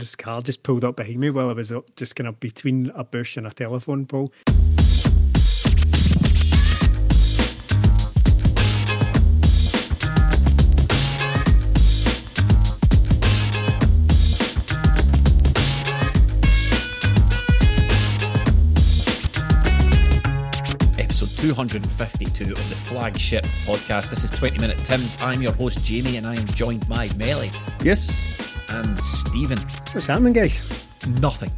This car just pulled up behind me while I was just kind of between a bush and a telephone pole. episode 252 of the flagship podcast. This is 20 Minute Tim's. I'm your host, Jamie, and I am joined by Melly Yes. And Stephen. What's happening, guys? Nothing.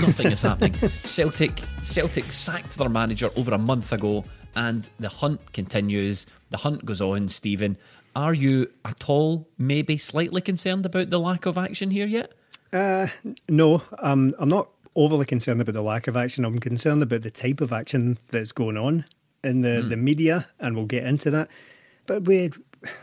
Nothing is happening. Celtic Celtic sacked their manager over a month ago, and the hunt continues. The hunt goes on, Stephen. Are you at all, maybe slightly concerned about the lack of action here yet? No, um, I'm not overly concerned about the lack of action. I'm concerned about the type of action that's going on in the, the media, and we'll get into that. But we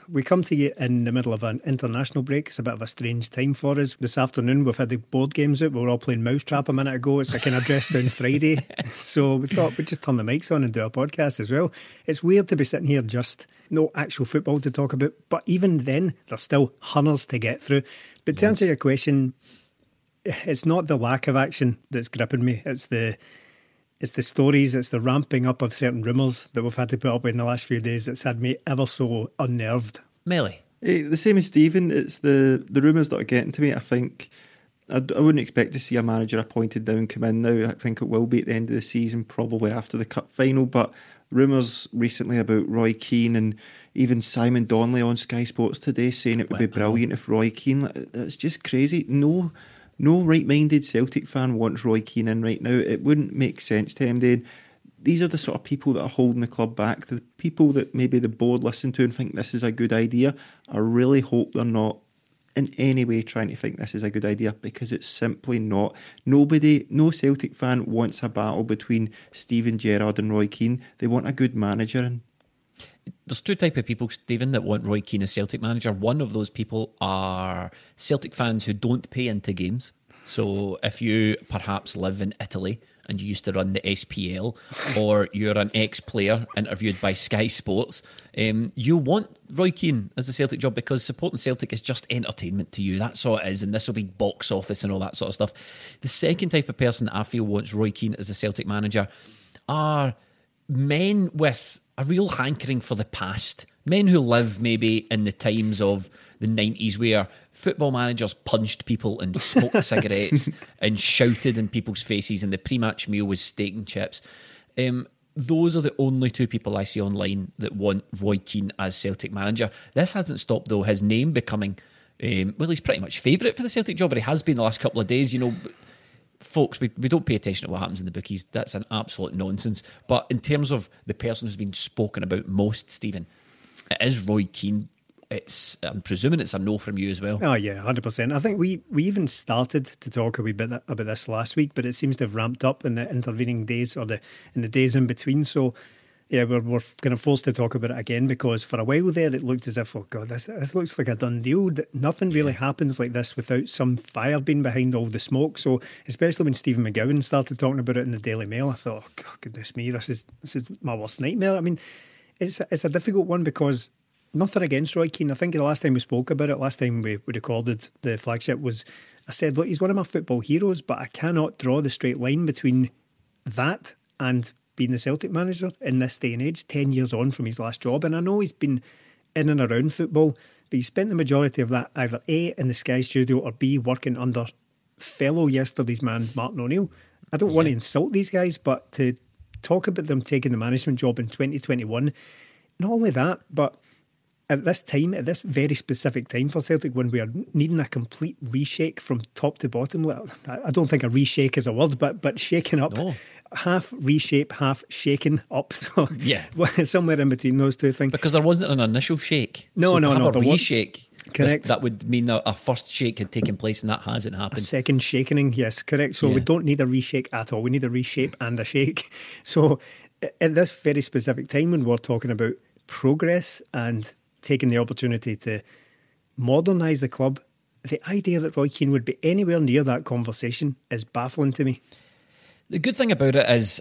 we come to you in the middle of an international break. It's a bit of a strange time for us. This afternoon, we've had the board games out. We were all playing Mousetrap a minute ago. It's a kind of dress down Friday. So we thought we'd just turn the mics on and do a podcast as well. It's weird to be sitting here just no actual football to talk about. But even then, there's still hunters to get through. But to answer your question, it's not the lack of action that's gripping me. It's the it's the stories, it's the ramping up of certain rumours that we've had to put up with in the last few days that's had me ever so unnerved. Melly. Eh, the same as Stephen, it's the, the rumours that are getting to me. I think I, I wouldn't expect to see a manager appointed down come in now. I think it will be at the end of the season, probably after the cup final. But rumours recently about Roy Keane and even Simon Donnelly on Sky Sports today saying it would be brilliant if Roy Keane. It's just crazy. No, no right-minded Celtic fan wants Roy Keane in right now. It wouldn't make sense to him. Then these are the sort of people that are holding the club back. The people that maybe the board listen to and think this is a good idea. I really hope they're not in any way trying to think this is a good idea because it's simply not. Nobody, no Celtic fan wants a battle between Steven Gerrard and Roy Keane. They want a good manager and there's two type of people, Stephen, that want Roy Keane as Celtic manager. One of those people are Celtic fans who don't pay into games. So if you perhaps live in Italy and you used to run the SPL, or you're an ex-player interviewed by Sky Sports, um, you want Roy Keane as a Celtic job because supporting Celtic is just entertainment to you. That's all it is, and this will be box office and all that sort of stuff. The second type of person that I feel wants Roy Keane as a Celtic manager are men with a real hankering for the past. Men who live maybe in the times of the 90s where football managers punched people and smoked cigarettes and shouted in people's faces and the pre-match meal was steak and chips. Um, those are the only two people I see online that want Roy Keane as Celtic manager. This hasn't stopped though his name becoming um, well, he's pretty much favourite for the Celtic job, but he has been the last couple of days. You know, folks, we, we don't pay attention to what happens in the bookies. That's an absolute nonsense. But in terms of the person who's been spoken about most, Stephen, it is Roy Keane. It's I'm presuming it's a no from you as well. Oh yeah, hundred percent. I think we we even started to talk a wee bit about this last week, but it seems to have ramped up in the intervening days or the in the days in between. So yeah, we're we're kind of forced to talk about it again because for a while there it looked as if oh god this this looks like a done deal. Nothing really happens like this without some fire being behind all the smoke. So especially when Stephen McGowan started talking about it in the Daily Mail, I thought, oh god, goodness me, this is this is my worst nightmare. I mean, it's it's a difficult one because nothing against Roy Keane. I think the last time we spoke about it, last time we, we recorded the flagship was I said, look, he's one of my football heroes, but I cannot draw the straight line between that and being the Celtic manager in this day and age, 10 years on from his last job. And I know he's been in and around football, but he spent the majority of that either A, in the Sky studio, or B, working under fellow yesterday's man, Martin O'Neill. I don't want to insult these guys, but to talk about them taking the management job in 2021, not only that, but at this time, at this very specific time for Celtic, when we are needing a complete reshake from top to bottom, I don't think a reshake is a word, but but shaking up, No. Half reshape, half shaken up. So Yeah. somewhere in between those two things. Because there wasn't an initial shake. No, so no, no, A reshake. Correct. That would mean that a first shake had taken place, and that hasn't happened. A second shakening, yes, correct. So we don't need a reshake at all. We need a reshape and a shake. So at this very specific time when we're talking about progress and taking the opportunity to modernise the club, the idea that Roy Keane would be anywhere near that conversation is baffling to me. The good thing about it is,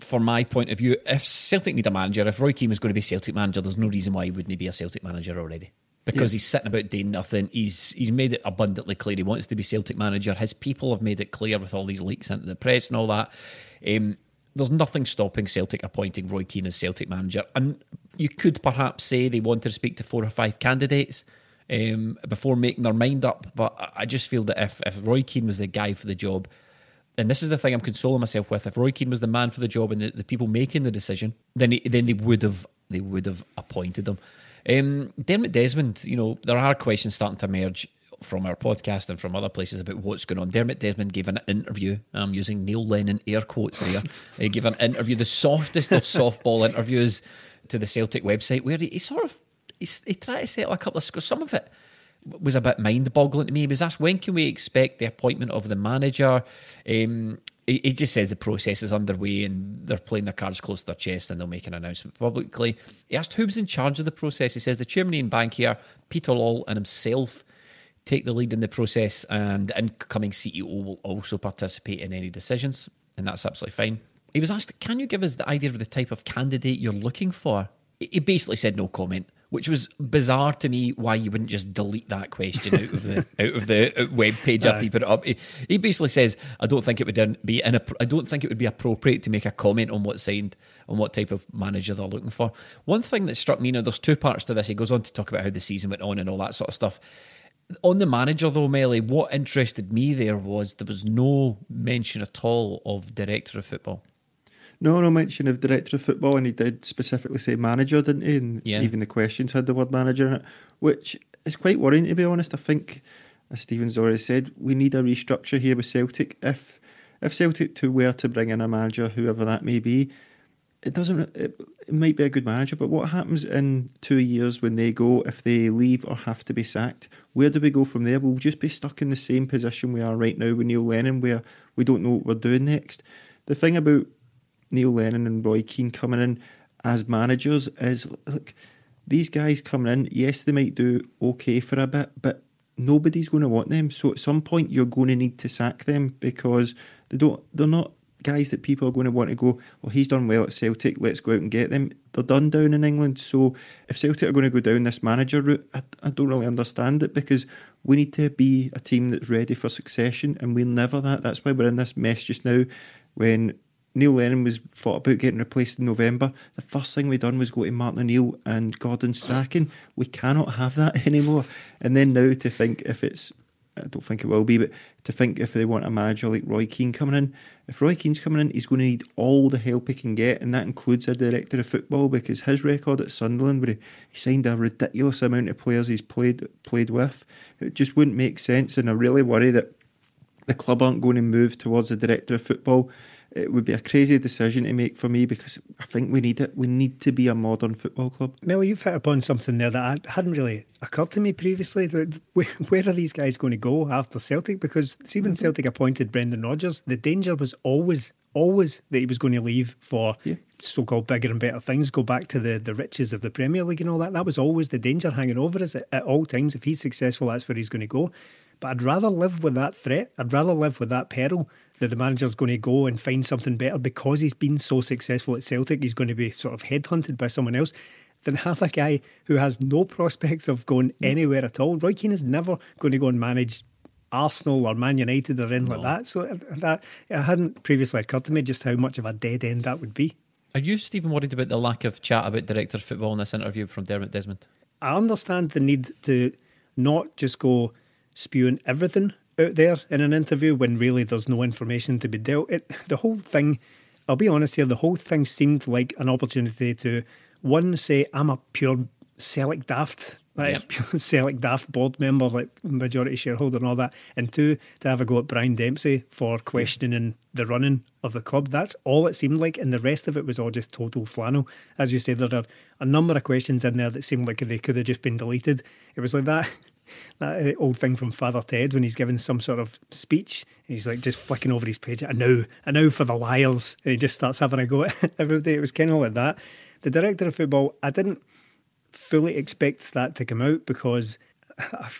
from my point of view, if Celtic need a manager, if Roy Keane was going to be Celtic manager, there's no reason why he wouldn't be a Celtic manager already. Because he's sitting about doing nothing. He's he's made it abundantly clear he wants to be Celtic manager. His people have made it clear with all these leaks into the press and all that. Um, there's nothing stopping Celtic appointing Roy Keane as Celtic manager. And you could perhaps say they wanted to speak to four or five candidates um, before making their mind up. But I- I just feel that if, if Roy Keane was the guy for the job, and this is the thing I'm consoling myself with. If Roy Keane was the man for the job and the, the people making the decision, then he, then they would have they would have appointed him. Um, Dermot Desmond, you know, there are questions starting to emerge from our podcast and from other places about what's going on. Dermot Desmond gave an interview. I'm using Neil Lennon air quotes there. he gave an interview, the softest of softball interviews, to the Celtic website, where he, he sort of he, he tried to settle a couple of scores. Some of it was a bit mind boggling to me. He was asked, when can we expect the appointment of the manager? Um, he, he just says the process is underway and they're playing their cards close to their chest and they'll make an announcement publicly. He asked who's in charge of the process. He says the chairman Ian Bankier, Peter Lawwell, and himself take the lead in the process, and the incoming CEO will also participate in any decisions, and that's absolutely fine. He was asked, Can you give us the idea of the type of candidate you're looking for? He basically said no comment, which was bizarre to me why you wouldn't just delete that question out of the out of the uh, web page after you put it up. He, he basically says, I don't think it would be in I don't think it would be appropriate to make a comment on what's signed on what type of manager they're looking for. One thing that struck me, now there's two parts to this. He goes on to talk about how the season went on and all that sort of stuff. On the manager, though, Melly, what interested me there was there was no mention at all of director of football. No, no mention of director of football, and he did specifically say manager, didn't he? And Yeah. even the questions had the word manager in it, which is quite worrying to be honest. I think, as Stephen's already said, we need a restructure here with Celtic. If if Celtic to were to bring in a manager, whoever that may be, it doesn't. It, it might be a good manager, but what happens in two years when they go? If they leave or have to be sacked, where do we go from there? We'll just be stuck in the same position we are right now with Neil Lennon, where we don't know what we're doing next. The thing about Neil Lennon and Roy Keane coming in as managers is look, these guys coming in, yes, they might do okay for a bit, but nobody's going to want them. So at some point, you're going to need to sack them because they don't. They're not guys that people are going to want to go. Well, he's done well at Celtic. Let's go out and get them. They're done down in England. So if Celtic are going to go down this manager route, I, I don't really understand it because we need to be a team that's ready for succession, and we're never that. That's why we're in this mess just now. When Neil Lennon was thought about getting replaced in November. The first thing we done was go to Martin O'Neill and Gordon Strachan. We cannot have that anymore. And then now to think if it's, I don't think it will be, but to think if they want a manager like Roy Keane coming in, if Roy Keane's coming in, he's going to need all the help he can get, and that includes a director of football because his record at Sunderland, where he, he signed a ridiculous amount of players he's played played with, it just wouldn't make sense. And I really worry that the club aren't going to move towards a director of football. It would be a crazy decision to make for me because I think we need it. We need to be a modern football club. Mel, you've hit upon something there that hadn't really occurred to me previously. Where, where are these guys going to go after Celtic? Because see, when mm-hmm. Celtic appointed Brendan Rodgers, the danger was always, always that he was going to leave for Yeah. so-called bigger and better things, go back to the, the riches of the Premier League and all that. That was always the danger hanging over us at, at all times. If he's successful, that's where he's going to go. But I'd rather live with that threat. I'd rather live with that peril that the manager's going to go and find something better because he's been so successful at Celtic. He's going to be sort of headhunted by someone else than have a guy who has no prospects of going anywhere at all. Roy Keane is never going to go and manage Arsenal or Man United or anything like that. So uh, that it hadn't previously occurred to me just how much of a dead end that would be. Are you, Stephen, worried about the lack of chat about director of football in this interview from Dermot Desmond? I understand the need to not just go spewing everything out there in an interview when really there's no information to be dealt. It the whole thing. I'll be honest here. The whole thing seemed like an opportunity to one say I'm a pure Celtic daft like yep. Celtic daft board member, like majority shareholder and all that, and two to have a go at Brian Dempsey for questioning the running of the club. That's all it seemed like, and the rest of it was all just total flannel. As you said, there are a number of questions in there that seemed like they could have just been deleted. It was like that. That uh, old thing from Father Ted when he's giving some sort of speech, and he's like just flicking over his page. I know, I know for the liars, and he just starts having a go at everybody. It was kind of like that. The director of football, I didn't fully expect that to come out because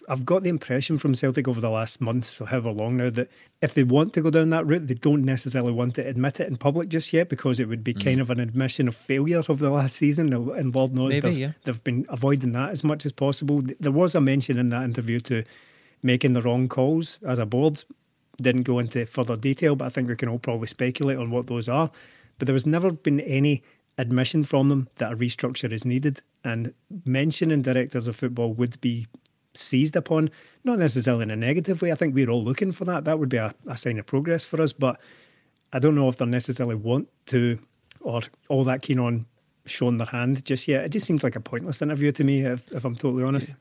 I've got the impression from Celtic over the last month, or however long now, that if they want to go down that route, they don't necessarily want to admit it in public just yet because it would be mm. kind of an admission of failure of the last season. And Lord knows Maybe, they've, yeah. they've been avoiding that as much as possible. There was a mention in that interview to making the wrong calls as a board. Didn't go into further detail, but I think we can all probably speculate on what those are. But there was never been any admission from them that a restructure is needed and mentioning directors of football would be seized upon, not necessarily in a negative way. I think we're all looking for that. That would be a, a sign of progress for us, but I don't know if they necessarily want to or all that keen on showing their hand just yet. It just seems like a pointless interview to me, if, if I'm totally honest.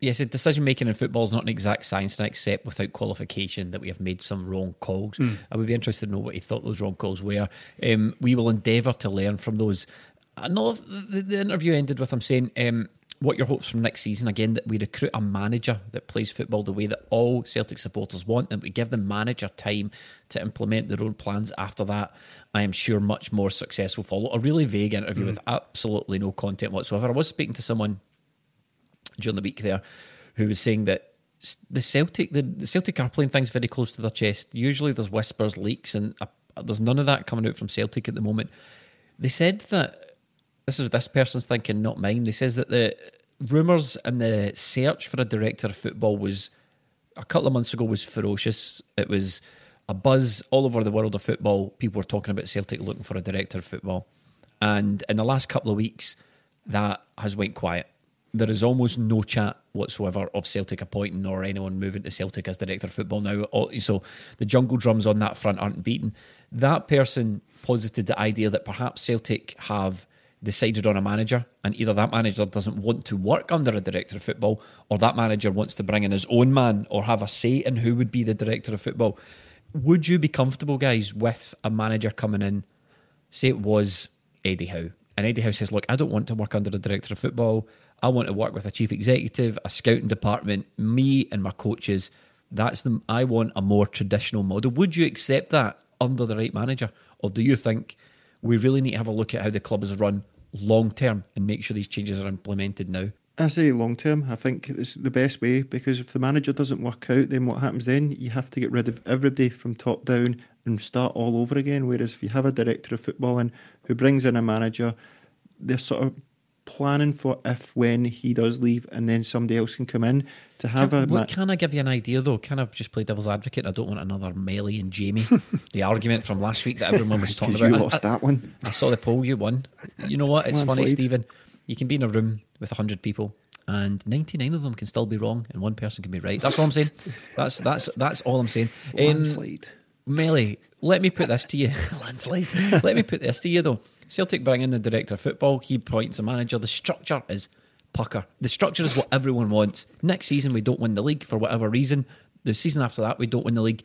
Yes, decision making in football is not an exact science, and I accept without qualification that we have made some wrong calls. Mm. I would be interested to know what he thought those wrong calls were. Um, we will endeavour to learn from those. I know the, the interview ended with him saying, um, What your hopes from next season? Again, that we recruit a manager that plays football the way that all Celtic supporters want, and we give the manager time to implement their own plans after that. I am sure much more success will follow. A really vague interview mm. with absolutely no content whatsoever. I was speaking to someone during the week there who was saying that the Celtic the, the Celtic are playing things very close to their chest. Usually there's whispers, leaks, and uh, there's none of that coming out from Celtic at the moment. They said that this is what this person's thinking, not mine. They says that the rumours and the search for a director of football was a couple of months ago was ferocious. It was a buzz all over the world of football. People were talking about Celtic looking for a director of football, and in the last couple of weeks, that has went quiet there is almost no chat whatsoever of Celtic appointing or anyone moving to Celtic as director of football now. So the jungle drums on that front aren't beaten. That person posited the idea that perhaps Celtic have decided on a manager, and either that manager doesn't want to work under a director of football, or that manager wants to bring in his own man or have a say in who would be the director of football. Would you be comfortable, guys, with a manager coming in? Say it was Eddie Howe, and Eddie Howe says, "Look, I don't want to work under a director of football." I want to work with a chief executive, a scouting department, me and my coaches. That's the I want a more traditional model. Would you accept that under the right manager, or do you think we really need to have a look at how the club is run long term and make sure these changes are implemented now? I say long term. I think it's the best way because if the manager doesn't work out, then what happens then? You have to get rid of everybody from top down and start all over again. Whereas if you have a director of football in who brings in a manager, they're sort of planning for if when he does leave and then somebody else can come in to have can, a. What, can I give you an idea though? Can I just play devil's advocate? I don't want another Melly and Jamie. the argument from last week that everyone was talking about. You lost I, that one. I saw the poll. You won. You know what? It's funny, Stephen. You can be in a room with hundred people. And ninety nine of them can still be wrong, and one person can be right. That's all I'm saying. That's that's that's all I'm saying. Um, Landslide. Melly, let me put this to you. Landslide. let me put this to you though. Celtic bring in the director of football, he appoints a manager. The structure is pucker. The structure is what everyone wants. Next season, we don't win the league for whatever reason. The season after that, we don't win the league.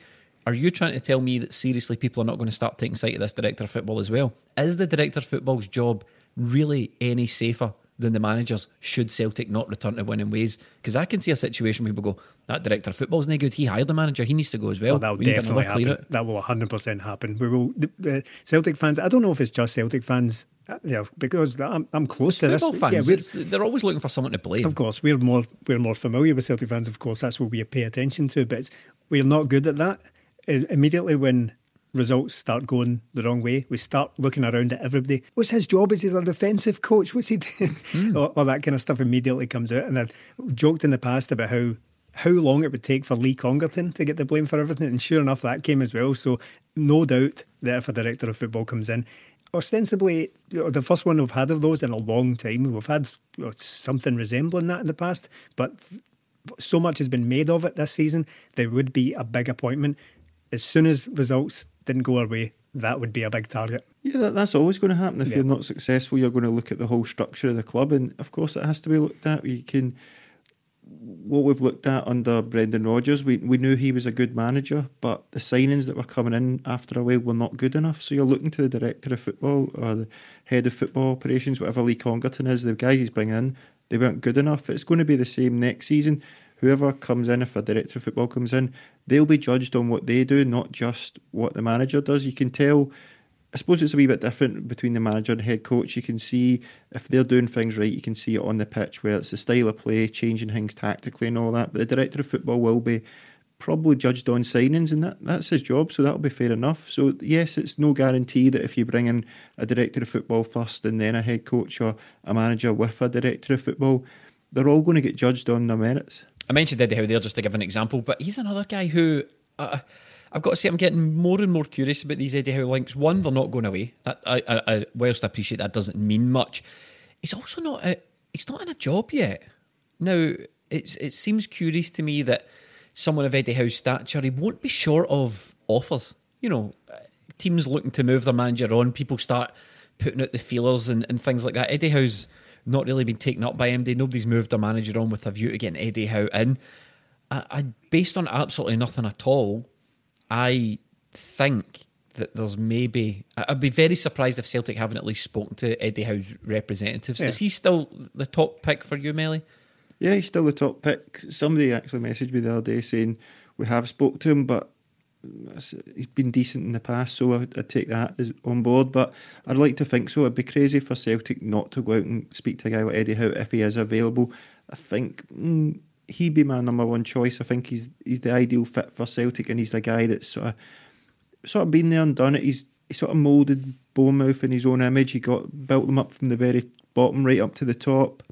Are you trying to tell me that seriously people are not going to start taking sight of this director of football as well? Is the director of football's job really any safer than the managers should Celtic not return to winning ways? Because I can see a situation where people go, that director of football's no good. He hired the manager. He needs to go as well. well that will definitely happen. That will 100% happen. We will. The, the Celtic fans, I don't know if it's just Celtic fans uh, yeah, because I'm, I'm close to football this. fans. Yeah, they're always looking for someone to blame. Of course, we're more we're more familiar with Celtic fans. Of course, that's what we pay attention to. But we're not good at that. Immediately when results start going the wrong way, we start looking around at everybody. What's his job? Is he a defensive coach? What's he doing? Mm. all, all, that kind of stuff immediately comes out. And I've joked in the past about how how long it would take for Lee Congerton to get the blame for everything. And sure enough, that came as well. So no doubt that if a director of football comes in, ostensibly the first one we've had of those in a long time. We've had something resembling that in the past, but so much has been made of it this season. There would be a big appointment as soon as results didn't go our way. That would be a big target. Yeah, that, that's always going to happen. If Yeah. you're not successful, you're going to look at the whole structure of the club, and of course, it has to be looked at. You can what we've looked at under Brendan Rodgers, we we knew he was a good manager, but the signings that were coming in after a while were not good enough. So you're looking to the director of football or the head of football operations, whatever Lee Congerton is, the guys he's bringing in, they weren't good enough. It's going to be the same next season. Whoever comes in, if a director of football comes in, they'll be judged on what they do, not just what the manager does. You can tell. I suppose it's a wee bit different between the manager and head coach. You can see if they're doing things right, you can see it on the pitch where it's the style of play, changing things tactically and all that. But the director of football will be probably judged on signings, and that, that's his job, so that'll be fair enough. So, yes, it's no guarantee that if you bring in a director of football first and then a head coach or a manager with a director of football, they're all going to get judged on their merits. I mentioned Eddie Howe there just to give an example, but he's another guy who uh, I've got to say I'm getting more and more curious about these Eddie Howe links. One, they're not going away. That, I, I, I, whilst I appreciate that doesn't mean much, he's also not. A, he's not in a job yet. Now, it's it seems curious to me that someone of Eddie Howe's stature, he won't be short of offers. You know, teams looking to move their manager on, people start putting out the feelers and, and things like that. Eddie Howe's not really been taken up by MD. Nobody's moved a manager on with a view to getting Eddie Howe in. I, I based on absolutely nothing at all, I think that there's maybe I'd be very surprised if Celtic haven't at least spoken to Eddie Howe's representatives. Yeah. Is he still the top pick for you, Melly? Yeah, he's still the top pick. Somebody actually messaged me the other day saying we have spoke to him, but he's been decent in the past, so I'd, I'd take that on board. But I'd like to think so. It'd be crazy for Celtic not to go out and speak to a guy like Eddie Howe if he is available. I think mm, he'd be my number one choice. I think he's he's the ideal fit for Celtic, and he's the guy that's sort of sort of been there and done it. He's he sort of moulded Bournemouth in his own image. He got built them up from the very bottom right up to the top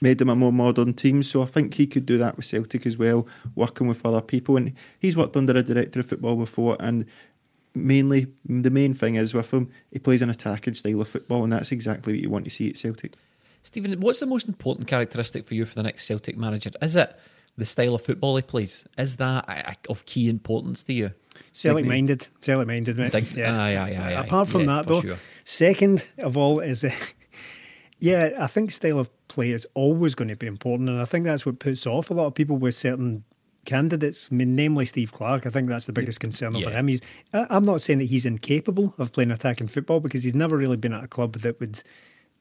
made them a more modern team. So I think he could do that with Celtic as well, working with other people. And he's worked under a director of football before, and mainly the main thing is with him, he plays an attacking style of football, and that's exactly what you want to see at Celtic. Stephen, what's the most important characteristic for you for the next Celtic manager? Is it the style of football he plays? Is that of key importance to you? Celtic minded, Celtic minded, mate. Dig- aye, aye, aye, aye. Apart from Yeah, that, though, sure. second of all is, uh, yeah, I think style of play is always going to be important, and I think that's what puts off a lot of people with certain candidates. I mean, namely Steve Clarke. I think that's the biggest concern over him. He's, I'm not saying that he's incapable of playing attacking football because he's never really been at a club that would,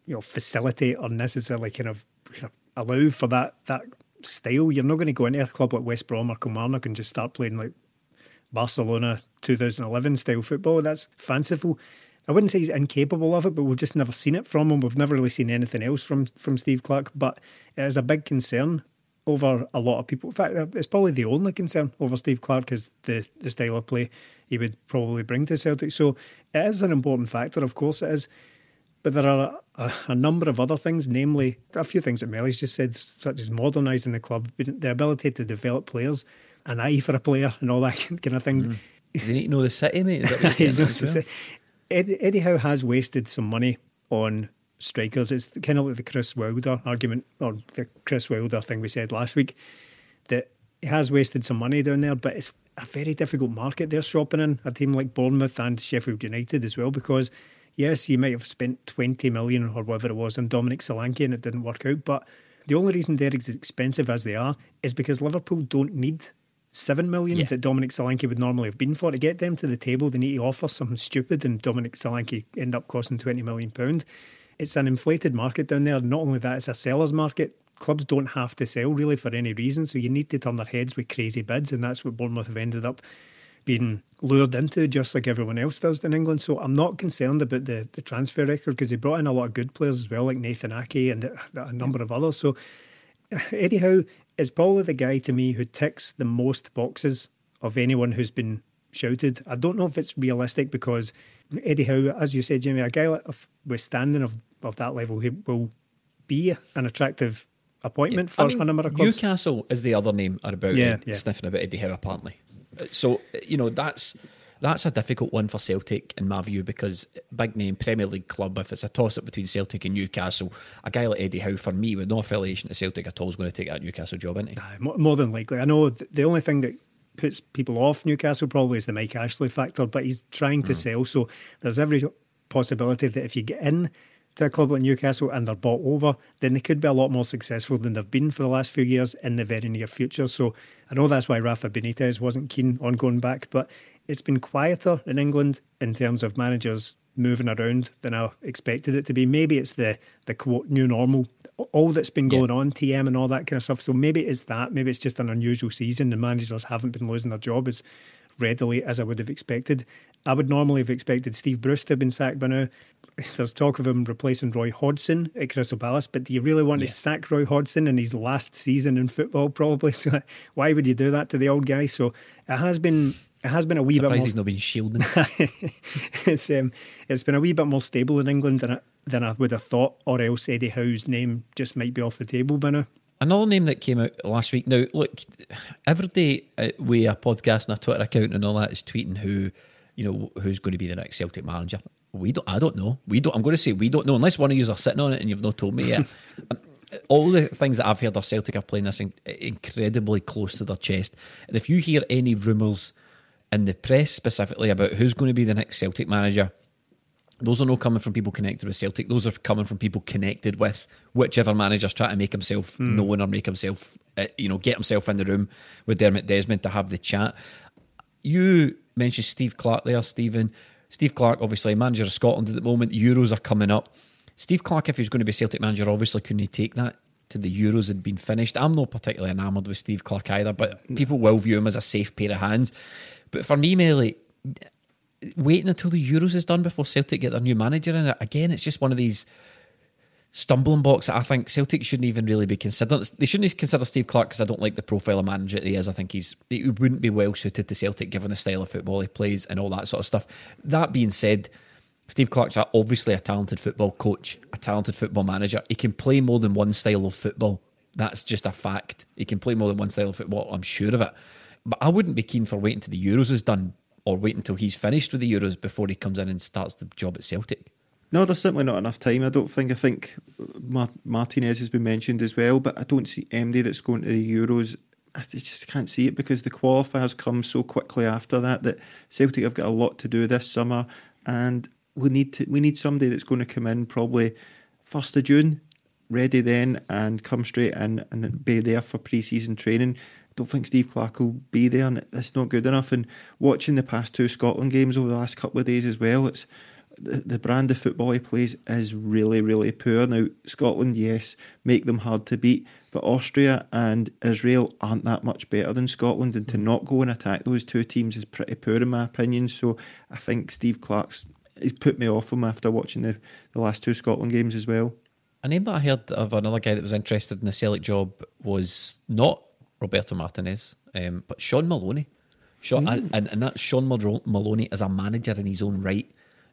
you know, facilitate or necessarily kind of, kind of allow for that that style. You're not going to go into a club like West Brom or Kilmarnock and just start playing like Barcelona 2011 style football. That's fanciful. I wouldn't say he's incapable of it, but we've just never seen it from him. We've never really seen anything else from from Steve Clarke. But it is a big concern over a lot of people. In fact, uh, it's probably the only concern over Steve Clarke is the the style of play he would probably bring to Celtic. So it is an important factor, of course it is. But there are a, a number of other things, namely a few things that Melly's just said, such as modernising the club, the ability to develop players, an eye for a player, and all that kind of thing. Mm. Does he need to know the city, mate? Is that what Eddie Howe has wasted some money on strikers. It's kind of like the Chris Wilder argument, or the Chris Wilder thing we said last week, that he has wasted some money down there, but it's a very difficult market they're shopping in, a team like Bournemouth and Sheffield United as well, because yes, you might have spent 20 million or whatever it was on Dominic Solanke and it didn't work out, but the only reason they're as expensive as they are is because Liverpool don't need seven million Yeah. that Dominic Solanke would normally have been for. To get them to the table, they need to offer something stupid, and Dominic Solanke end up costing twenty million pound. It's an inflated market down there. Not only that, it's a seller's market. Clubs don't have to sell really for any reason, so you need to turn their heads with crazy bids, and that's what Bournemouth have ended up being lured into, just like everyone else does in England. So I'm not concerned about the, the transfer record because they brought in a lot of good players as well, like Nathan Ake and a, number of others. So Howe is probably the guy to me who ticks the most boxes of anyone who's been shouted. I don't know if it's realistic because Eddie Howe, as you said, Jimmy, a guy of withstanding of, of that level, he will be an attractive appointment for I mean, a number of clubs. Newcastle is the other name are about Yeah, yeah. sniffing about Eddie Howe apparently. So you know that's that's a difficult one for Celtic in my view because big name Premier League club. If it's a toss up between Celtic and Newcastle, a guy like Eddie Howe for me with no affiliation to Celtic at all is going to take that Newcastle job, isn't he? More than likely. I know the only thing that puts people off Newcastle probably is the Mike Ashley factor, but he's trying to mm. sell. So there's every possibility that if you get in to a club like Newcastle and they're bought over, then they could be a lot more successful than they've been for the last few years in the very near future. So I know that's why Rafa Benitez wasn't keen on going back, but it's been quieter in England in terms of managers moving around than I expected it to be. Maybe it's the the quote new normal, all that's been going yeah. on, TM and all that kind of stuff. So maybe it's that. Maybe it's just an unusual season. The managers haven't been losing their job as readily as I would have expected. I would normally have expected Steve Bruce to have been sacked by now. There's talk of him replacing Roy Hodgson at Crystal Palace, but do you really want yeah. to sack Roy Hodgson in his last season in football? Probably. So why would you do that to the old guy? So it has been it has been a wee Surprised bit more. he's not been shielding. it's um, it's been a wee bit more stable in England than I, than I would have thought, or else Eddie Howe's name just might be off the table by now. Another name that came out last week. Now, look, every day uh, we a podcast and a Twitter account and all that is tweeting who, you know, who's going to be the next Celtic manager. We don't. I don't know. We don't. I'm going to say we don't know unless one of you are sitting on it and you've not told me yet. Um, all the things that I've heard of Celtic are playing this in, incredibly close to their chest. And if you hear any rumours in the press specifically about who's going to be the next Celtic manager, those are not coming from people connected with Celtic. Those are coming from people connected with whichever manager's trying to make himself mm. known or make himself, uh, you know, get himself in the room with Dermot Desmond to have the chat. You mentioned Steve Clarke there, Stephen. Steve Clarke, obviously manager of Scotland at the moment. Euros are coming up. Steve Clarke, if he was going to be Celtic manager, obviously couldn't he take that to the Euros had been finished. I'm not particularly enamoured with Steve Clarke either, but people will view him as a safe pair of hands. But for me, Melly, waiting until the Euros is done before Celtic get their new manager in it, again, it's just one of these stumbling blocks that I think Celtic shouldn't even really be considered. They shouldn't consider Steve Clarke because I don't like the profile of manager that he is. I think he's he wouldn't be well suited to Celtic given the style of football he plays and all that sort of stuff. That being said, Steve Clarke's obviously a talented football coach, a talented football manager. He can play more than one style of football. That's just a fact. He can play more than one style of football. I'm sure of it. But I wouldn't be keen for waiting until the Euros is done or waiting until he's finished with the Euros before he comes in and starts the job at Celtic. No, there's simply not enough time. I don't think. I think Martinez has been mentioned as well, but I don't see MD that's going to the Euros. I just can't see it because the qualifiers come so quickly after that that Celtic have got a lot to do this summer, and we need to we need somebody that's going to come in probably first of June, ready then, and come straight in and be there for pre-season training don't think Steve Clarke will be there, and it's not good enough. And watching the past two Scotland games over the last couple of days as well, it's the, the brand of football he plays is really, really poor. Now, Scotland, yes, make them hard to beat, but Austria and Israel aren't that much better than Scotland, and to mm. not go and attack those two teams is pretty poor, in my opinion. So I think Steve Clarke's he's put me off him after watching the, the last two Scotland games as well. A name that I heard of another guy that was interested in the Celtic job was not Roberto Martinez, um, but Shaun Maloney. Shaun, mm. and, and that Shaun Maloney is a manager in his own right.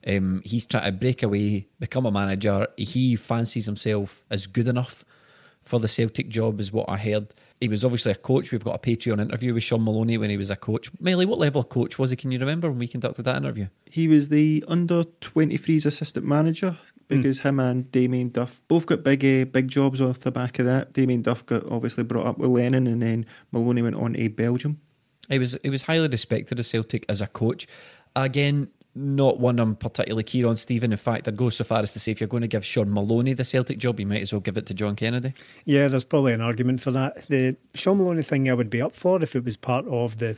Um, he's trying to break away, become a manager. He fancies himself as good enough for the Celtic job, is what I heard. He was obviously a coach. We've got a Patreon interview with Shaun Maloney when he was a coach. Melly, what level of coach was he? Can you remember when we conducted that interview? He was the under 23s assistant manager because mm. him and Damien Duff both got big uh, big jobs off the back of that. Damien Duff got obviously brought up with Lennon, and then Maloney went on to Belgium. He was he was highly respected at Celtic as a coach. Again, not one I'm particularly keen on, Stephen. In fact, I'd go so far as to say if you're going to give Shaun Maloney the Celtic job, you might as well give it to John Kennedy. Yeah, there's probably an argument for that. The Shaun Maloney thing I would be up for if it was part of the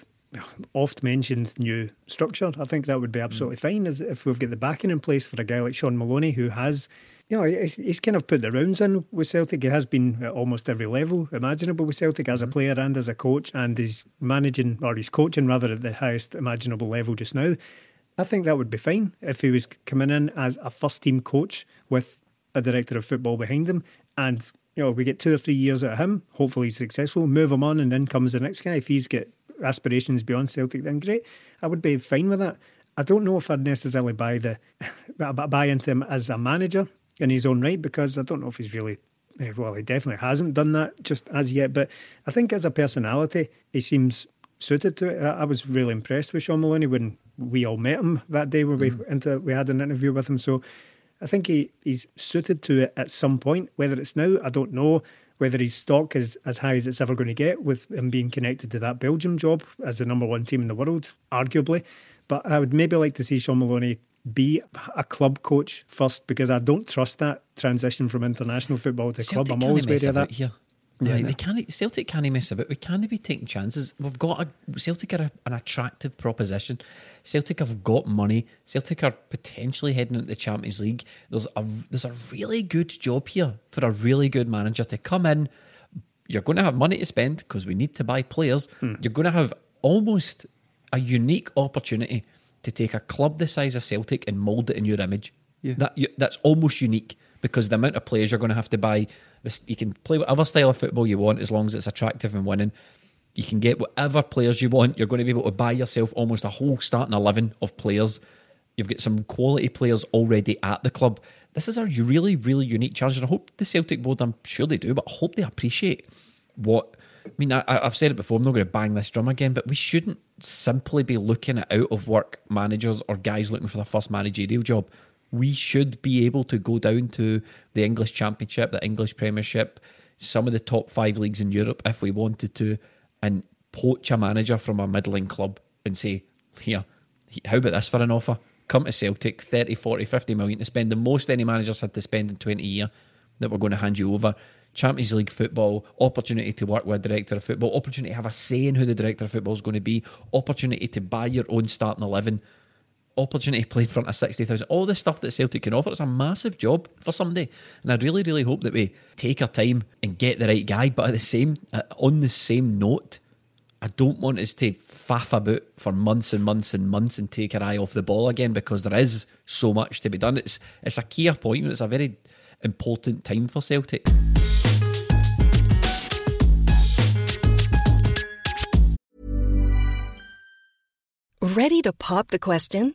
oft mentioned new structure. I think that would be absolutely mm. fine as if we've got the backing in place for a guy like Shaun Maloney who has, you know, he's kind of put the rounds in with Celtic. He has been at almost every level imaginable with Celtic as a mm. player and as a coach, and he's managing or he's coaching rather at the highest imaginable level just now. I think that would be fine if he was coming in as a first team coach with a director of football behind him and you know, we get two or three years out of him. Hopefully, he's successful. Move him on, and then comes the next guy. If he's got aspirations beyond Celtic, then great. I would be fine with that. I don't know if I'd necessarily buy the buy into him as a manager in his own right because I don't know if he's really eh, well. He definitely hasn't done that just as yet. But I think as a personality, he seems suited to it. I was really impressed with Shaun Maloney when we all met him that day where we into we had an interview with him. So I think he, he's suited to it at some point. Whether it's now, I don't know. Whether his stock is as high as it's ever going to get with him being connected to that Belgium job as the number one team in the world, arguably. But I would maybe like to see Shaun Maloney be a club coach first because I don't trust that transition from international football to club. I'm always wary of that. Here. Right, no. they can't. Celtic can't mess about. We can't be taking chances. We've got a Celtic are a, an attractive proposition. Celtic have got money. Celtic are potentially heading into the Champions League. There's a there's a really good job here for a really good manager to come in. You're going to have money to spend because we need to buy players. Hmm. You're going to have almost a unique opportunity to take a club the size of Celtic and mould it in your image. Yeah. That that's almost unique because the amount of players you're going to have to buy. You can play whatever style of football you want as long as it's attractive and winning. You can get whatever players you want. You're going to be able to buy yourself almost a whole starting eleven of players. You've got some quality players already at the club. This is a really, really unique challenge, and I hope the Celtic board. I'm sure they do, but I hope they appreciate what. I mean, I, I've said it before. I'm not going to bang this drum again, but we shouldn't simply be looking at out of work managers or guys looking for their first managerial job. We should be able to go down to the English Championship, the English Premiership, some of the top five leagues in Europe if we wanted to, and poach a manager from a middling club and say, here, how about this for an offer? Come to Celtic, 30, 40, 50 million to spend the most any manager's had to spend in 20 years that we're going to hand you over. Champions League football, opportunity to work with director of football, opportunity to have a say in who the director of football is going to be, opportunity to buy your own starting 11, opportunity to play in front of 60,000. All the stuff that Celtic can offer. It's a massive job for somebody. And I really, really hope that we take our time and get the right guy. But at the same, uh, on the same note, I don't want us to faff about for months and months and months and take our eye off the ball again because there is so much to be done. It's it's a key appointment. It's a very important time for Celtic. Ready to pop the question?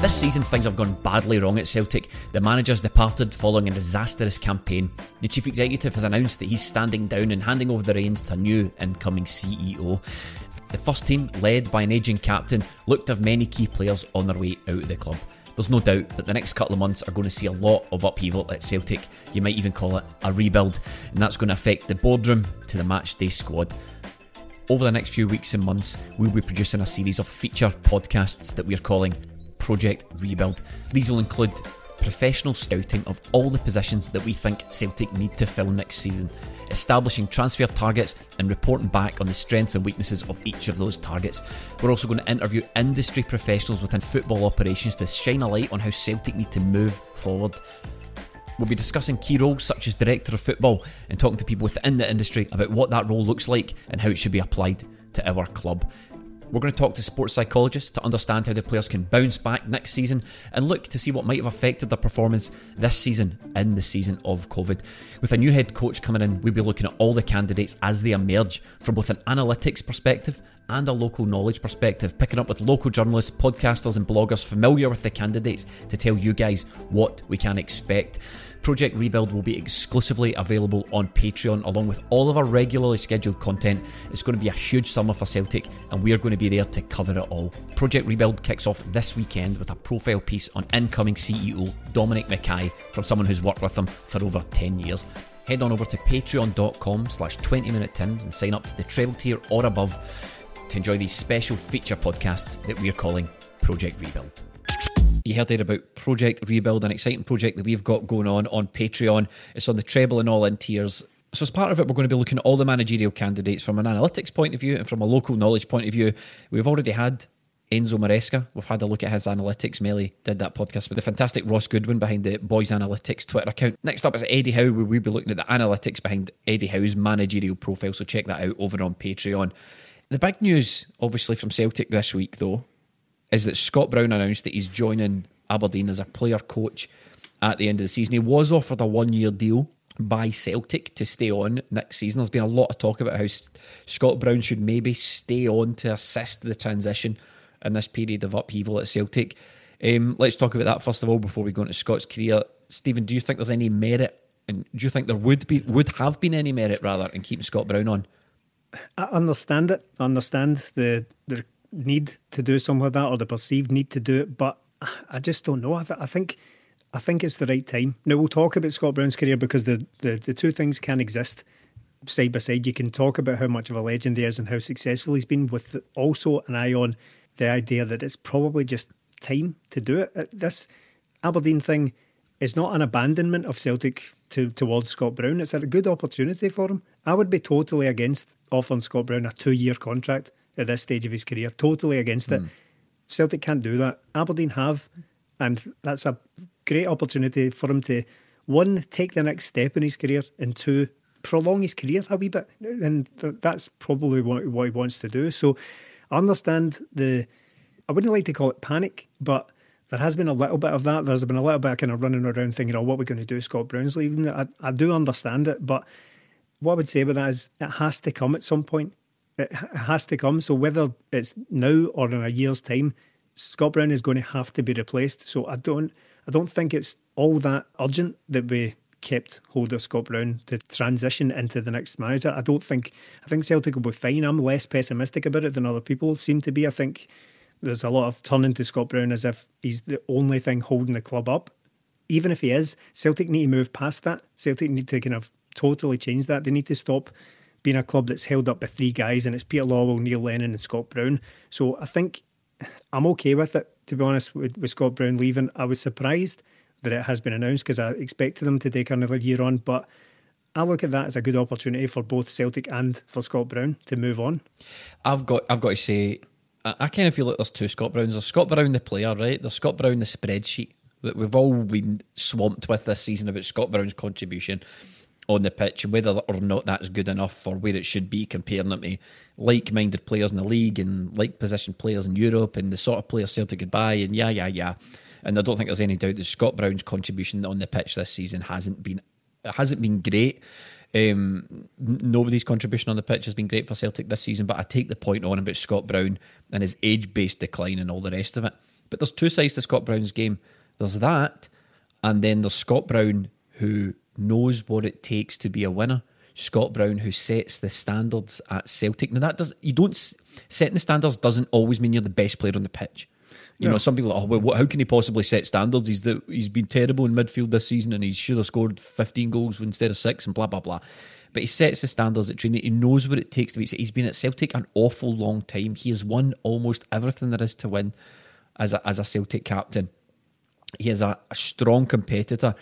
This season, things have gone badly wrong at Celtic. The manager's departed following a disastrous campaign. The chief executive has announced that he's standing down and handing over the reins to a new incoming CEO. The first team, led by an aging captain, looked to have many key players on their way out of the club. There's no doubt that the next couple of months are going to see a lot of upheaval at Celtic. You might even call it a rebuild, and that's going to affect the boardroom to the matchday squad. Over the next few weeks and months, we'll be producing a series of feature podcasts that we're calling Project Rebuild. These will include professional scouting of all the positions that we think Celtic need to fill next season, establishing transfer targets and reporting back on the strengths and weaknesses of each of those targets. We're also going to interview industry professionals within football operations to shine a light on how Celtic need to move forward. We'll be discussing key roles such as director of football and talking to people within the industry about what that role looks like and how it should be applied to our club. We're going to talk to sports psychologists to understand how the players can bounce back next season and look to see what might have affected their performance this season in the season of COVID. With a new head coach coming in, we'll be looking at all the candidates as they emerge from both an analytics perspective and a local knowledge perspective, picking up with local journalists, podcasters, and bloggers familiar with the candidates to tell you guys what we can expect. Project Rebuild will be exclusively available on Patreon along with all of our regularly scheduled content. It's going to be a huge summer for Celtic, and we are going to be there to cover it all. Project Rebuild kicks off this weekend with a profile piece on incoming CEO Dominic Mackay from someone who's worked with them for over 10 years. Head on over to patreon.com slash 20 minute tims and sign up to the treble tier or above to enjoy these special feature podcasts that we're calling Project Rebuild. You heard there about Project Rebuild, an exciting project that we've got going on on Patreon. It's on the treble and all in tiers. So, as part of it, we're going to be looking at all the managerial candidates from an analytics point of view and from a local knowledge point of view. We've already had Enzo Maresca. We've had a look at his analytics. Melly did that podcast with the fantastic Ross Goodwin behind the Boys Analytics Twitter account. Next up is Eddie Howe, where we'll be looking at the analytics behind Eddie Howe's managerial profile. So, check that out over on Patreon. The big news, obviously, from Celtic this week, though, is that Scott Brown announced that he's joining Aberdeen as a player coach at the end of the season. He was offered a one year deal by Celtic to stay on next season. There's been a lot of talk about how Scott Brown should maybe stay on to assist the transition in this period of upheaval at Celtic. Um, let's talk about that first of all before we go into Scott's career. Stephen, do you think there's any merit, and do you think there would be would have been any merit rather in keeping Scott Brown on? I understand it. I understand the the need to do something like that or the perceived need to do it, but I just don't know. I, th- I think I think it's the right time. Now we'll talk about Scott Brown's career because the, the, the two things can exist side by side. You can talk about how much of a legend he is and how successful he's been, with also an eye on the idea that it's probably just time to do it. This Aberdeen thing is not an abandonment of Celtic to, towards Scott Brown. It's a good opportunity for him. I would be totally against offering Scott Brown a two year contract at this stage of his career. Totally against mm. it. Celtic can't do that. Aberdeen have, and that's a great opportunity for him to one take the next step in his career, and two prolong his career a wee bit, and that's probably what, what he wants to do. So I understand the. I wouldn't like to call it panic, but there has been a little bit of that. There's been a little bit of kind of running around thinking, "Oh, what are we going to do?" Scott Brown's leaving. I, I do understand it, but what I would say about that is it has to come at some point it has to come. So whether it's now or in a year's time, Scott Brown is going to have to be replaced. So I don't, I don't think it's all that urgent that we kept hold of Scott Brown to transition into the next manager. I don't think, I think Celtic will be fine. I'm less pessimistic about it than other people seem to be. I think there's a lot of turning to Scott Brown as if he's the only thing holding the club up. Even if he is, Celtic need to move past that. Celtic need to kind of totally change that. They need to stop being a club that's held up by three guys, and it's Peter Lawwell, Neil Lennon, and Scott Brown. So I think I'm okay with it, to be honest, with, with Scott Brown leaving. I was surprised that it has been announced because I expected them to take another year on, but I look at that as a good opportunity for both Celtic and for Scott Brown to move on. I've got I've got to say, I, I kind of feel like there's two Scott Browns. There's Scott Brown the player, right? There's Scott Brown the spreadsheet that we've all been swamped with this season about Scott Brown's contribution on the pitch, whether or not that's good enough for where it should be, comparing them to like-minded players in the league and like-position players in Europe and the sort of players Celtic could buy, and yeah, yeah, yeah. And I don't think there's any doubt that Scott Brown's contribution on the pitch this season hasn't been hasn't been great. Um, nobody's contribution on the pitch has been great for Celtic this season, but I take the point on about Scott Brown and his age-based decline and all the rest of it. But there's two sides to Scott Brown's game. There's that, and then there's Scott Brown who knows what it takes to be a winner. Scott Brown, who sets the standards at Celtic. Now that does you don't setting the standards doesn't always mean you're the best player on the pitch. You no. know, some people are, oh well, what, how can he possibly set standards? He's the he's been terrible in midfield this season, and he should have scored 15 goals instead of six, and blah blah blah. But he sets the standards at training. He knows what it takes to be. He's been at Celtic an awful long time. He has won almost everything there is to win as a, as a Celtic captain. He is a, a strong competitor.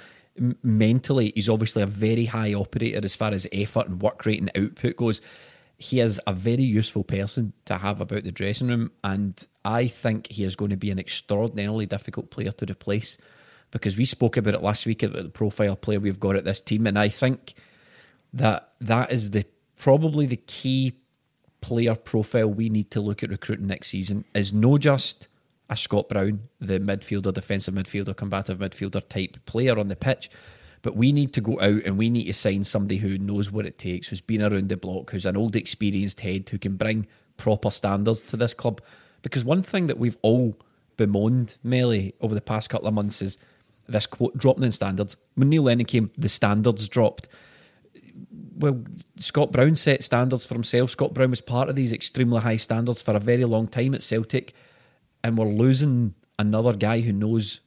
Mentally, he's obviously a very high operator as far as effort and work rate and output goes. He is a very useful person to have about the dressing room, and I think he is going to be an extraordinarily difficult player to replace because we spoke about it last week about the profile player we've got at this team, and I think that that is the probably the key player profile we need to look at recruiting next season is no just a Scott Brown, the midfielder, defensive midfielder, combative midfielder type player on the pitch. But we need to go out and we need to sign somebody who knows what it takes, who's been around the block, who's an old experienced head, who can bring proper standards to this club. Because one thing that we've all bemoaned, Melly, over the past couple of months is this quote dropping in standards. When Neil Lennon came, the standards dropped. Well, Scott Brown set standards for himself. Scott Brown was part of these extremely high standards for a very long time at Celtic and we're losing another guy who knows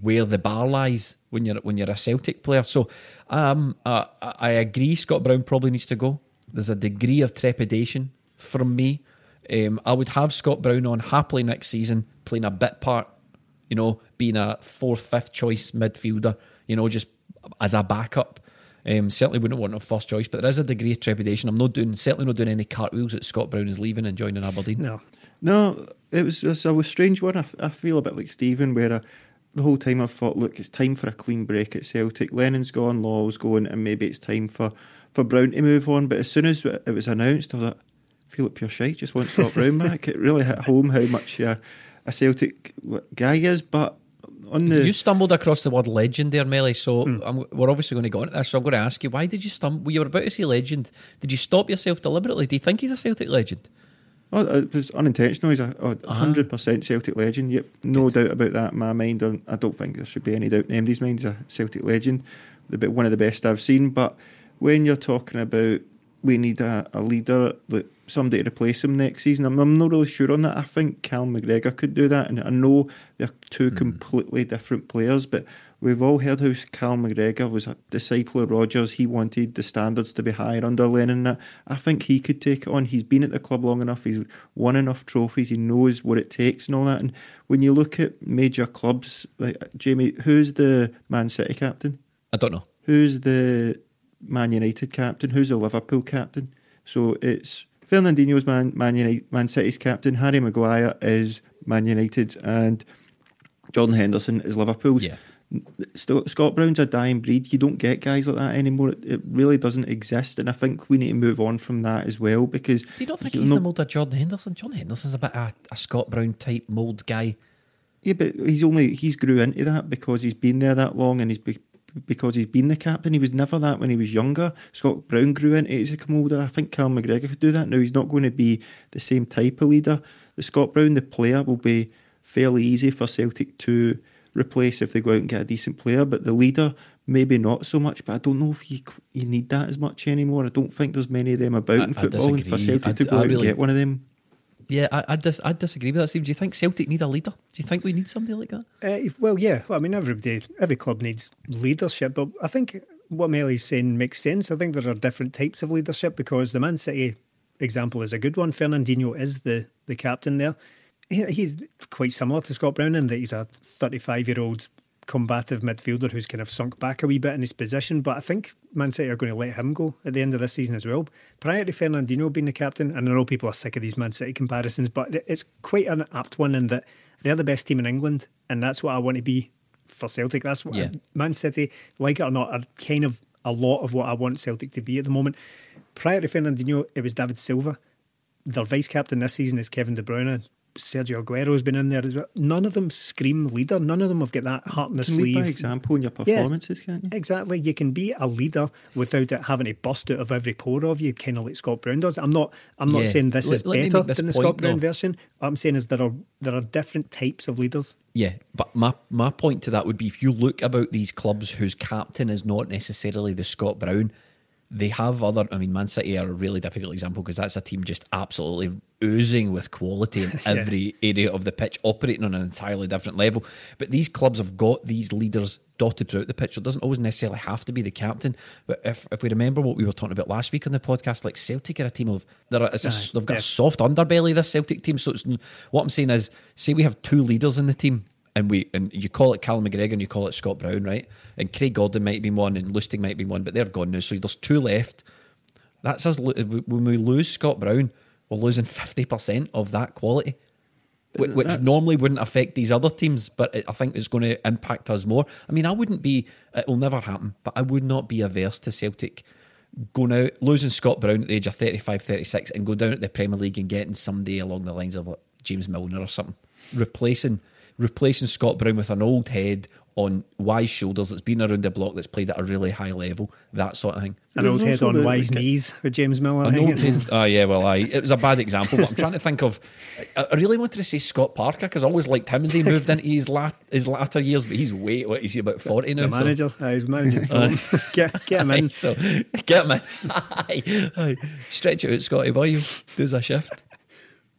where the bar lies when you're when you're a Celtic player. So um, uh, I agree. Scott Brown probably needs to go. There's a degree of trepidation from me. Um, I would have Scott Brown on happily next season, playing a bit part. You know, being a fourth, fifth choice midfielder. You know, just as a backup. Um, certainly wouldn't want a first choice, but there is a degree of trepidation. I'm not doing certainly not doing any cartwheels that Scott Brown is leaving and joining Aberdeen. No, No, it was just a strange one. I, f- I feel a bit like Stephen, where I, the whole time I've thought, look, it's time for a clean break at Celtic. Lennon's gone, Law's going, and maybe it's time for, for Brown to move on. But as soon as it was announced, I was like, Philip Pureshite just wants Scott Brown back. It really hit home how much uh, a Celtic guy is. But on the You stumbled across the word legend there, Melly. So I'm, we're obviously going to go into this. So I'm going to ask you, why did you stumble? You were about to say legend. Did you stop yourself deliberately? Do you think he's a Celtic legend? Oh, uh, it was unintentional. He's a a ah. hundred percent Celtic legend. Yep, no doubt about that in my mind. Or I don't think there should be any doubt in anybody's mind. He's a Celtic legend, the bit- one of the best I've seen. But when you're talking about we need a, a leader, like somebody to replace him next season, I'm, I'm not really sure on that. I think Cal McGregor could do that, and I know they're two hmm. completely different players, but. We've all heard how Cal McGregor was a disciple of Rodgers. He wanted the standards to be higher under Lennon. that. I think he could take it on. He's been at the club long enough. He's won enough trophies. He knows what it takes and all that. And when you look at major clubs, like Jamie, who's the Man City captain? I don't know. Who's the Man United captain? Who's the Liverpool captain? So it's Fernandinho's Man Man, United, Man City's captain. Harry Maguire is Man United, and Jordan Henderson is Liverpool's. Yeah. Scott Brown's a dying breed. You don't get guys like that anymore. It, it really doesn't exist, and I think we need to move on from that as well because Do you not think you'll he's not- the mould of Jordan Henderson? John Henderson's a bit a, a Scott Brown type mould guy. Yeah, but he's only he's grew into that because he's been there that long, and he's be, because he's been the captain. He was never that when he was younger. Scott Brown grew into it as a older. I think Cal McGregor could do that. Now he's not going to be the same type of leader. The Scott Brown, the player, will be fairly easy for Celtic to replace if they go out and get a decent player. But the leader, maybe not so much. But I don't know if you you need that as much anymore. I don't think there's many of them about I- in I football, and for. Celtic I- to go I out and get one of them. Yeah, I, I, dis, I disagree with that, Steve. Do you think Celtic need a leader? Do you think we need somebody like that? Uh, well, yeah. I mean, everybody, every club needs leadership, but I think what Melly's saying makes sense. I think there are different types of leadership because the Man City example is a good one. Fernandinho is the the captain there. He, he's quite similar to Scott Brown in that he's a 35 year old combative midfielder who's kind of sunk back a wee bit in his position. But I think Man City are going to let him go at the end of this season as well. Prior to Fernandinho being the captain, and I know people are sick of these Man City comparisons, but it's quite an apt one in that they're the best team in England, and that's what I want to be for Celtic. That's what Yeah. Man City, like it or not, are kind of a lot of what I want Celtic to be at the moment. Prior to Fernandinho, it was David Silva. Their vice captain this season is Kevin De Bruyne. Sergio Aguero's been in there as well. None of them scream leader. None of them have got that heart in the can sleeve. lead by example in your Yeah. performances, can't you? Exactly. You can be a leader without it having to bust out of every pore of you, kind of like Scott Brown does. I'm not. I'm not Yeah. saying this Let- is let better this than the point, Scott Brown though. version. What I'm saying is there are there are different types of leaders. Yeah, but my my point to that would be if you look about these clubs whose captain is not necessarily the Scott Brown, they have other. I mean, Man City are a really difficult example because that's a team just absolutely oozing with quality in every area of the pitch, operating on an entirely different level. But these clubs have got these leaders dotted throughout the pitch. So it doesn't always necessarily have to be the captain. But if, if we remember what we were talking about last week on the podcast, like Celtic are a team of they're a, it's a, they've got yeah. a soft underbelly. This Celtic team. So it's what I'm saying is, say we have two leaders in the team and we and you call it Callum McGregor and you call it Scott Brown, right? And Craig Gordon might be one, and Lustig might be one, but they're gone now. So there's two left. That's us. When we lose Scott Brown, we're losing fifty percent of that quality, which That's- normally wouldn't affect these other teams, but I think it's going to impact us more. I mean, I wouldn't be. It will never happen, but I would not be averse to Celtic going out, losing Scott Brown at the age of 35, 36, and go down at the Premier League and getting somebody along the lines of like James Milner or something. Replacing replacing Scott Brown with an old head on wise shoulders that's been around the block that's played at a really high level, that sort of thing. An There's old head on wise knees with James Milner. An hanging. old head. Oh, yeah, well, I, it was a bad example, but I'm trying to think of. I, I really wanted to say Scott Parker because I always liked him as he moved into his, lat, his latter years, but he's way, what, is he about 40 He's now? a so- manager. Uh, he's managing Fulham. get, get him in. So get him in. Aye, aye. Stretch it out, Scotty boy. You do a shift.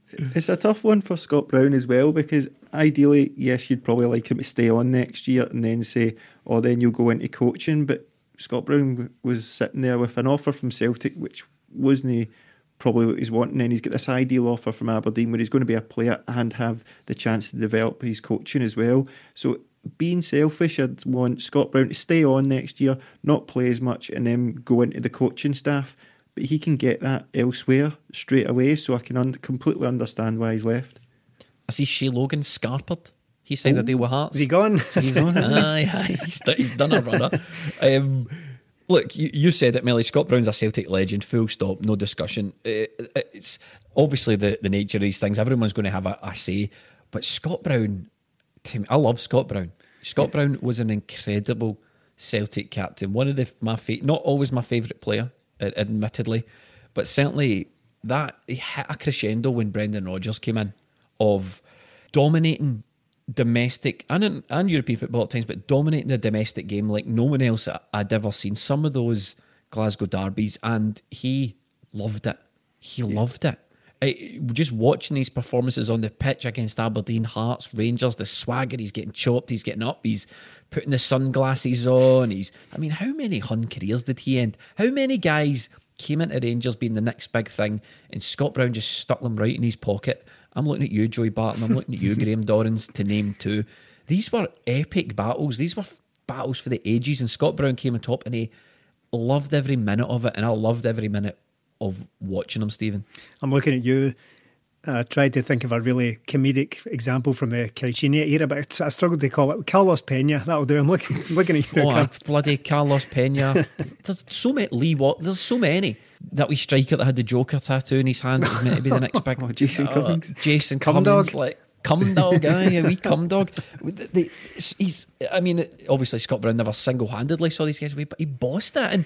It's a tough one for Scott Brown as well because ideally, yes, you'd probably like him to stay on next year and then say, oh, then you'll go into coaching. But Scott Brown was sitting there with an offer from Celtic, which wasn't probably what he's wanting. And he's got this ideal offer from Aberdeen where he's going to be a player and have the chance to develop his coaching as well. So, being selfish, I'd want Scott Brown to stay on next year, not play as much, and then go into the coaching staff. But he can get that elsewhere straight away, so I can un- completely understand why he's left. I see Shay Logan scarpered. He signed a deal with Hearts. Is he gone? He's on. aye, aye. He's, done- he's done a runner. Um, look, you, you said it, Melly. Scott Brown's a Celtic legend. Full stop. No discussion. Uh, it's obviously the, the nature of these things. Everyone's going to have a, a say. But Scott Brown, me, I love Scott Brown. Scott Brown was an incredible Celtic captain. One of the my fa- not always my favourite player, admittedly, but certainly that he hit a crescendo when Brendan Rodgers came in of dominating domestic and in, and European football at times, but dominating the domestic game like no one else I'd ever seen. Some of those Glasgow derbies, and he loved it. He loved it. I, just watching these performances on the pitch against Aberdeen, Hearts, Rangers, the swagger, he's getting chopped, he's getting up, he's putting the sunglasses on. He's, I mean, how many Hun careers did he end? How many guys came into Rangers being the next big thing, and Scott Brown just stuck them right in his pocket? I'm looking at you, Joey Barton. I'm looking at you, Graham Dorrans, to name two. These were epic battles. These were f- battles for the ages, and Scott Brown came on top, and he loved every minute of it, and I loved every minute of watching him, Stephen. I'm looking at you. I tried to think of a really comedic example from the Caixinha era, but I struggled to call it Carlos Pena. That'll do. I'm looking looking at you. Oh, bloody Carlos Pena. There's so many Lee Wat. There's so many. That wee striker that had the Joker tattoo in his hand that was meant to be the next big. Oh, Jason Uh, Cummings. Jason Cum Cummings, dog. like cum dog, guy, a wee cum dog. He's. I mean, obviously Scott Brown never single handedly saw these guys away, but he bossed it and.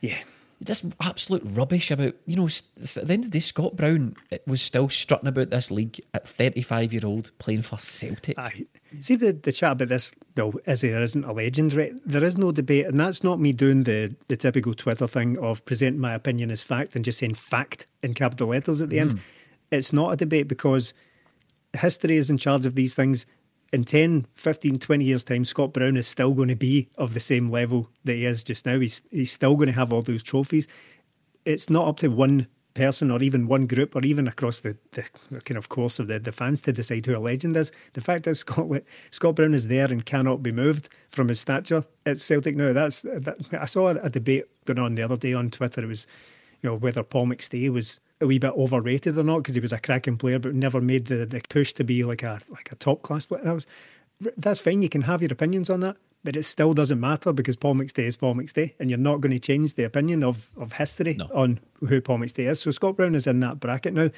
yeah. this absolute rubbish about you know at the end of the day Scott Brown was still strutting about this league at 35 year old playing for Celtic Aye. See the, the chat about this, though, is there isn't a legend, right? There is no debate, and that's not me doing the, the typical Twitter thing of present my opinion as fact and just saying fact in capital letters at the end. Mm. It's not a debate because history is in charge of these things. In 10, 15, 20 years' time, Scott Brown is still going to be of the same level that he is just now. He's, he's still going to have all those trophies. It's not up to one person or even one group or even across the, the kind of course of the, the fans to decide who a legend is. The fact that Scott, Scott Brown is there and cannot be moved from his stature at Celtic now. That's that, I saw a, debate going on the other day on Twitter. It was you know whether Paul McStay was a wee bit overrated or not because he was a cracking player but never made the, the push to be like a like a top class player. And I was that's fine. You can have your opinions on that, but it still doesn't matter because Paul McStay is Paul McStay, and you're not going to change the opinion of, of history No. on who Paul McStay is. So Scott Brown is in that bracket now.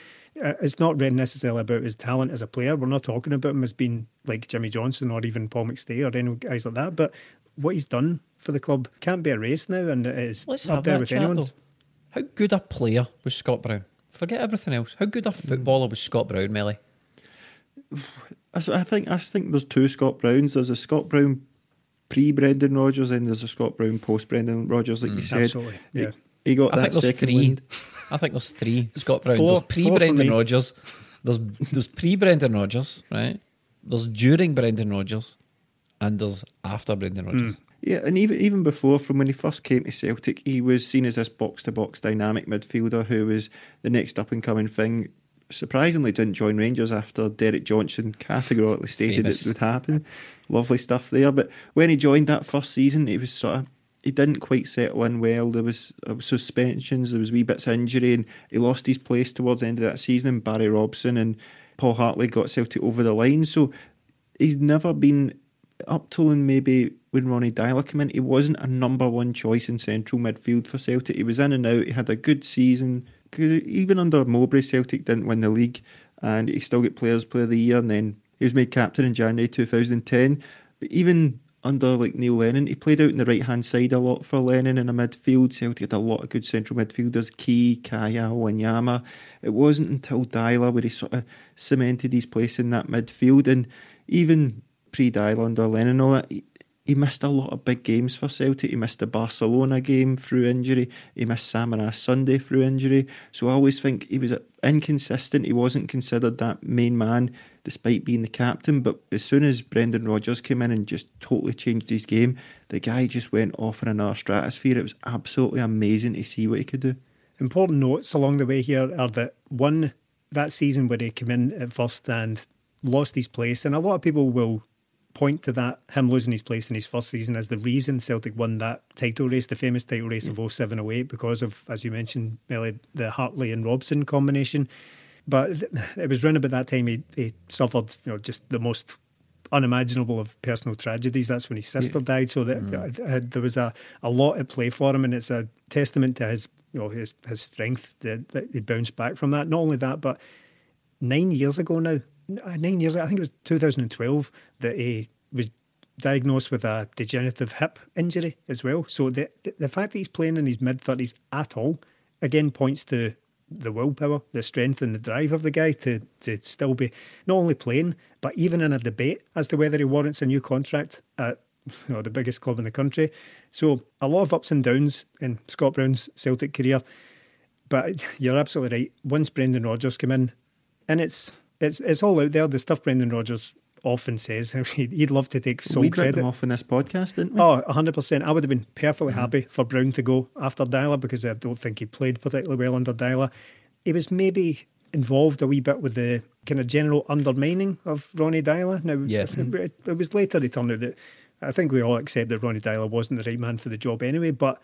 Uh, it's not really necessarily about his talent as a player. We're not talking about him as being like Jimmy Johnstone or even Paul McStay or any guys like that. But what he's done for the club can't be erased now, and it is let's up there with chat anyone's. though how good a player was Scott Brown forget everything else how good a footballer was Scott Brown Melly I s- I think I think there's two Scott Browns. There's a Scott Brown pre Brendan Rodgers, and there's a Scott Brown post Brendan Rodgers, like you mm, said. Absolutely, yeah. He, he got I that think there's second three wind. I think there's three Scott Browns Four- there's pre Brendan me. Rodgers there's there's pre Brendan Rodgers right there's during Brendan Rodgers and there's after Brendan Rodgers mm. Yeah, and even even before, from when he first came to Celtic, he was seen as this box to box dynamic midfielder who was the next up and coming thing. Surprisingly didn't join Rangers after Derek Johnstone categorically stated Famous. it would happen. Lovely stuff there. But when he joined that first season, he was sort of he didn't quite settle in well. There was, there was suspensions, there was wee bits of injury, and he lost his place towards the end of that season. And Barry Robson and Paul Hartley got Celtic over the line. So he's never been up till and maybe when Ronny Deila came in, he wasn't a number one choice in central midfield for Celtic. He was in and out. He had a good season. 'Cause even under Mowbray, Celtic didn't win the league, and he still got Players Player of the Year. And then he was made captain in January 2010. But even under like Neil Lennon, he played out in the right hand side a lot for Lennon in a midfield. Celtic had a lot of good central midfielders, Ki, Kayal, Wanyama. It wasn't until Deila where he sort of cemented his place in that midfield. And even pre Deila under Lennon all that, he, missed a lot of big games for Celtic. He missed the Barcelona game through injury. He missed Samaras Sunday through injury. So I always think he was inconsistent. He wasn't considered that main man despite being the captain. But as soon as Brendan Rodgers came in and just totally changed his game, the guy just went off in another stratosphere. It was absolutely amazing to see what he could do. Important notes along the way here are that one, that season where he came in at first and lost his place, and a lot of people will point to that, him losing his place in his first season, as the reason Celtic won that title race, the famous title race of 07 08, because of, as you mentioned, Melly, the Hartley and Robson combination. But it was around about that time he, he suffered, you know, just the most unimaginable of personal tragedies. That's when his sister died. So that uh, there was a, a lot at play for him, and it's a testament to his you know his his strength that, that he bounced back from that. Not only that, but nine years ago now, Uh, nine years ago, I think it was 2012 that he was diagnosed with a degenerative hip injury as well. So the the fact that he's playing in his mid 30s at all again points to the willpower, the strength, and the drive of the guy to to still be not only playing but even in a debate as to whether he warrants a new contract at you know, the biggest club in the country. So a lot of ups and downs in Scott Brown's Celtic career. But you're absolutely right. Once Brendan Rodgers came in, and it's it's it's all out there. The stuff Brendan Rodgers often says he'd love to take sole we got credit. him off in this podcast, didn't we? Oh, 100%. I would have been perfectly mm-hmm. happy for Brown to go after Deila because I don't think he played particularly well under Deila. He was maybe involved a wee bit with the kind of general undermining of Ronny Deila. Now, Yeah. it, it was later it turned out that I think we all accept that Ronny Deila wasn't the right man for the job anyway, but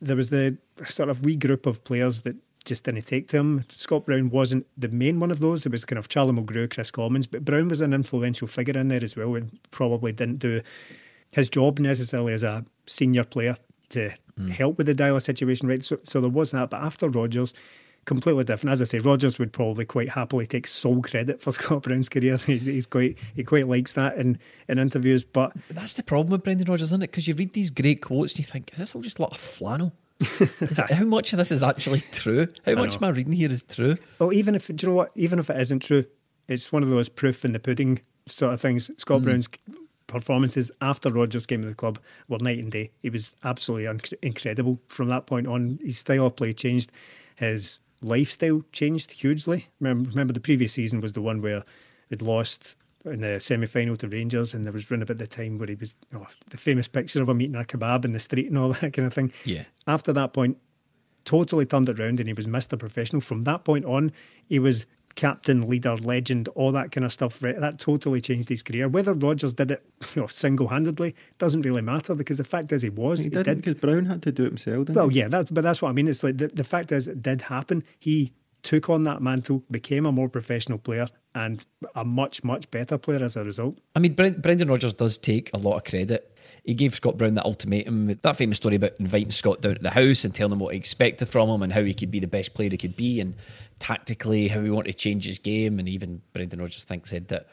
there was the sort of wee group of players that just didn't take to him. Scott Brown wasn't the main one of those. It was kind of Charlie Mulgrew, Kris Commons, but Brown was an influential figure in there as well and probably didn't do his job necessarily as a senior player to hmm. help with the Deila situation, right? So, so there was that. But after Rodgers, completely different. As I say, Rodgers would probably quite happily take sole credit for Scott Brown's career. He's, he's quite he quite likes that in, in interviews. But That's the problem with Brendan Rodgers, isn't it? Because you read these great quotes and you think, is this all just a lot of flannel? It- how much of this is actually true? How much am I reading here is true? Well, even if do you know what, even if it isn't true, it's one of those proof in the pudding sort of things. Scott hmm. Brown's performances after Rodgers came to the club were night and day. He was absolutely incredible from that point on. His style of play changed, his lifestyle changed hugely. Remember, remember the previous season was the one where he'd lost in the semi final to Rangers, and there was round about the time where he was oh, the famous picture of him eating a kebab in the street and all that kind of thing. Yeah. After that point, totally turned it around and he was Mr. Professional. From that point on, he was captain, leader, legend, all that kind of stuff. That totally changed his career. Whether Rodgers did it you know, single-handedly doesn't really matter because the fact is he was. he he didn't did. because Brown had to do it himself. Didn't Well, he? yeah, that, but that's what I mean. It's like the, the fact is it did happen. He took on that mantle, became a more professional player, and a much, much better player as a result. I mean, Bren- Brendan Rodgers does take a lot of credit. He gave Scott Brown that ultimatum, that famous story about inviting Scott down to the house and telling him what he expected from him and how he could be the best player he could be and tactically how he wanted to change his game. And even Brendan Rodgers, I think, said that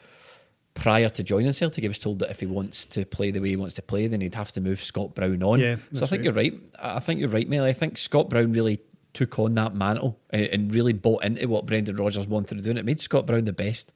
prior to joining Celtic, he was told that if he wants to play the way he wants to play, then he'd have to move Scott Brown on. Yeah, so I think right. you're right. I think you're right, Mel. I think Scott Brown really took on that mantle and, and really bought into what Brendan Rodgers wanted to do, and it made Scott Brown the best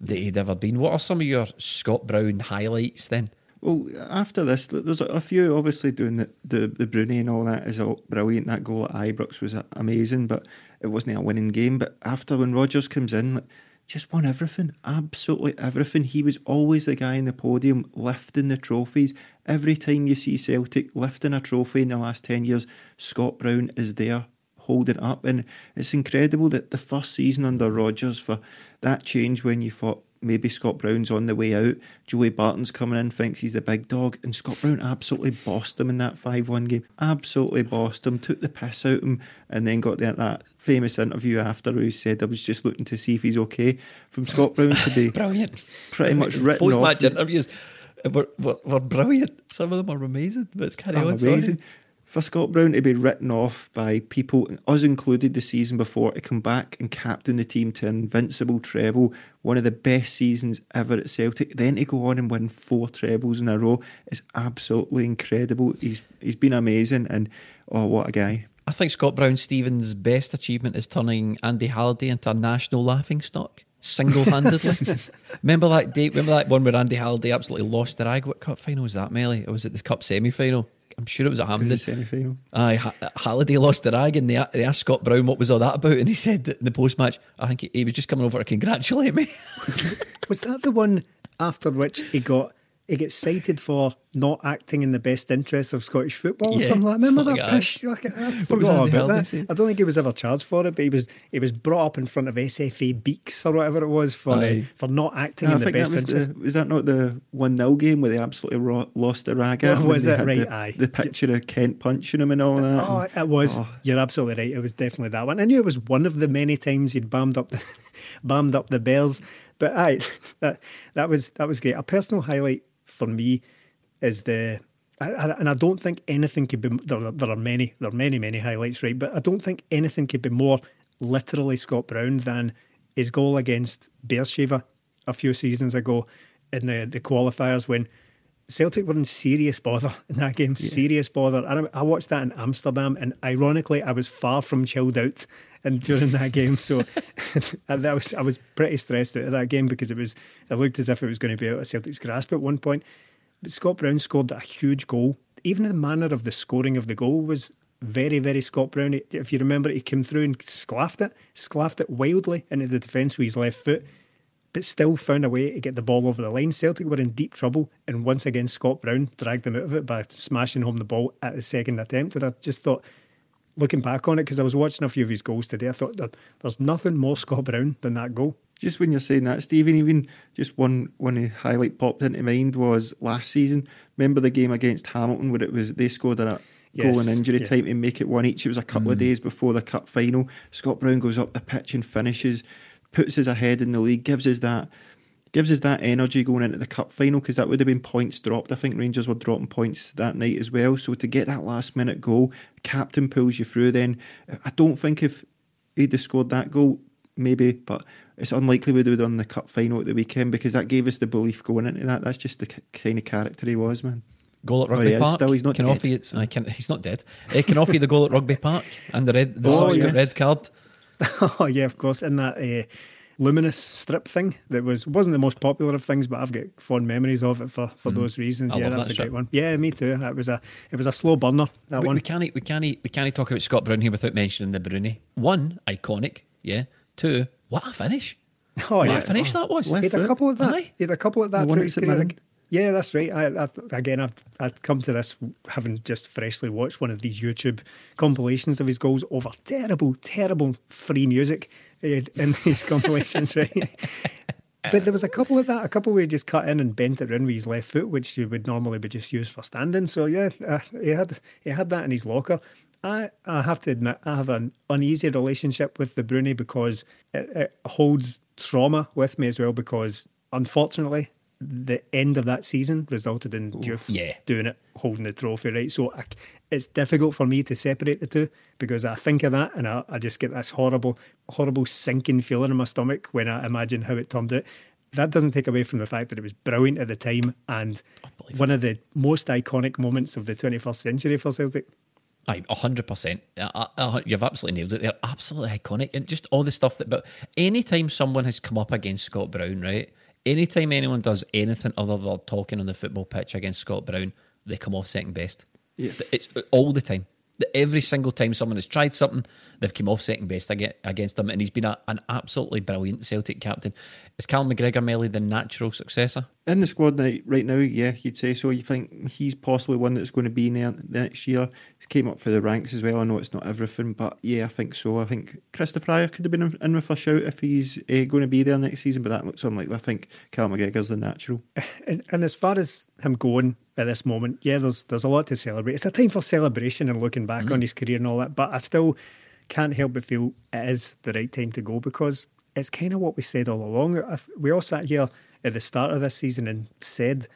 that he'd ever been. What are some of your Scott Brown highlights then? Well, after this, there's a few obviously doing the, the, the Broony and all that is all brilliant. That goal at Ibrox was amazing, but it wasn't a winning game. But after when Rodgers comes in, like, just won everything, absolutely everything. He was always the guy in the podium lifting the trophies. Every time you see Celtic lifting a trophy in the last 10 years, Scott Brown is there hold it up. And it's incredible that the first season under Rodgers for that change when you thought maybe Scott Brown's on the way out. Joey Barton's coming in, thinks he's the big dog, and Scott Brown absolutely bossed him in that 5 1 game. Absolutely bossed him, took the piss out of him, and then got that, that famous interview after who said, I was just looking to see if he's okay. From Scott Brown to be Brilliant. pretty much His written off. Post-match interviews were, were, were brilliant. Some of them are amazing, but it's on. sorry. amazing. For Scott Brown to be written off by people, us included, the season before, to come back and captain the team to an invincible treble, one of the best seasons ever at Celtic, then to go on and win four trebles in a row is absolutely incredible. He's he's been amazing, and oh, what a guy! I think Scott Brown Stevens' best achievement is turning Andy Halliday into a national laughing stock single handedly. remember that date? Remember that one where Andy Halliday absolutely lost the rag? What cup final was that, Melly? Or was it the cup semi final? I'm sure it was at In Hampden. the semi final. Aye, Ha- Halliday lost the rag, and they, they asked Scott Brown what was all that about, and he said that in the post match, I think he, he was just coming over to congratulate me. Was that the one after which he got he gets cited for not acting in the best interests of Scottish football or Yeah, something like that? Remember that like push? I, I forgot Andy about that. I don't think he was ever charged for it, but he was he was brought up in front of SFA Beaks or whatever it was for uh, for not acting I in the think that best was interest. the, was that not the one 0 game where they absolutely ro- lost the rag at him was it? Right, the, aye. the picture of Kent punching him and all that. Oh, it was. Oh. You're absolutely right. It was definitely that one. I knew it was one of the many times he'd bammed up the bammed up the Bears, but aye, that that was that was great. A personal highlight for me is the. I, I, and I don't think anything could be. There, are- there are many, there are many, many highlights, right? But I don't think anything could be more literally Scott Brown than his goal against Beersheva a few seasons ago in the, the qualifiers when Celtic were in serious bother in that game, serious bother. I, I watched that in Amsterdam, and ironically, I was far from chilled out and during that game. So that was I was pretty stressed out of that game because it was it looked as if it was going to be out of Celtic's grasp at one point. But Scott Brown scored a huge goal. Even the manner of the scoring of the goal was very, very Scott Brown. If you remember, he came through and sclaffed it, sclaffed it wildly into the defence with his left foot but still found a way to get the ball over the line. Celtic were in deep trouble, and once again, Scott Brown dragged them out of it by smashing home the ball at the second attempt. And I just thought, looking back on it, because I was watching a few of his goals today, I thought that there's nothing more Scott Brown than that goal. Just when you're saying that, Stephen, even just one one highlight popped into mind was last season. Remember the game against Hamilton where it was they scored a goal Yes, in injury yeah. time to make it one each. It was a couple of mm. days before the cup final. Scott Brown goes up the pitch and finishes, puts us ahead in the league, gives us that gives us that energy going into the cup final because that would have been points dropped. I think Rangers were dropping points that night as well. So to get that last minute goal, captain pulls you through. Then I don't think if he'd have scored that goal, maybe, but it's unlikely we'd have done the cup final at the weekend because that gave us the belief going into that. That's just the kind of character he was, man. Goal at Oh, Rugby he is Park. still, he's not can dead. offer you, I can, he's not dead. He can offer you the goal at Rugby Park and the red, the Oh, yes. red card. oh yeah, of course. In that uh, luminous strip thing that was wasn't the most popular of things, but I've got fond memories of it for, for those reasons. Mm. I yeah, that's that a great one. Yeah, me too. It was a it was a slow burner. That We, one. we can't we can't we can't talk about Scott Brown here without mentioning the Broony. One, iconic, yeah. Two, what a finish! Oh what yeah, a finish that was. left He had a couple of that. Aye. He had a couple of that The one at his St career. Mirren. Yeah, that's right. I, I, again, I've I'd come to this having just freshly watched one of these YouTube compilations of his goals over terrible, terrible free music in these compilations, right? But there was a couple of that, a couple where he just cut in and bent it round with his left foot, which he would normally be just used for standing. So yeah, uh, he had he had that in his locker. I, I have to admit, I have an uneasy relationship with the Broony because it, it holds trauma with me as well. Because unfortunately, the end of that season resulted in Diouf yeah. doing it, holding the trophy, right? So I, it's difficult for me to separate the two because I think of that and I, I just get this horrible, horrible sinking feeling in my stomach when I imagine how it turned out. That doesn't take away from the fact that it was brilliant at the time and one of the most iconic moments of the 21st century for Celtic. Aye, hundred percent. You've absolutely nailed it. They're absolutely iconic, and just all the stuff that. But anytime someone has come up against Scott Brown, right? Anytime anyone does anything other than talking on the football pitch against Scott Brown, they come off second best. Yeah. It's all the time. Every single time someone has tried something, they've come off second best ag- against him, and he's been a, an absolutely brilliant Celtic captain. Is Cal McGregor Melly the natural successor? in the squad right, right now, yeah, you'd say so. You think he's possibly one that's going to be in there the next year. He came up for the ranks as well. I know it's not everything, but yeah, I think so. I think Kristoffer Ajer could have been in with a shout if he's uh, going to be there next season, but that looks unlikely. I think Cal McGregor's the natural. And, and as far as him going at this moment, yeah, there's there's a lot to celebrate. It's a time for celebration and looking back mm-hmm. on his career and all that, but I still can't help but feel it is the right time to go because it's kind of what we said all along. We all sat here at the start of this season and said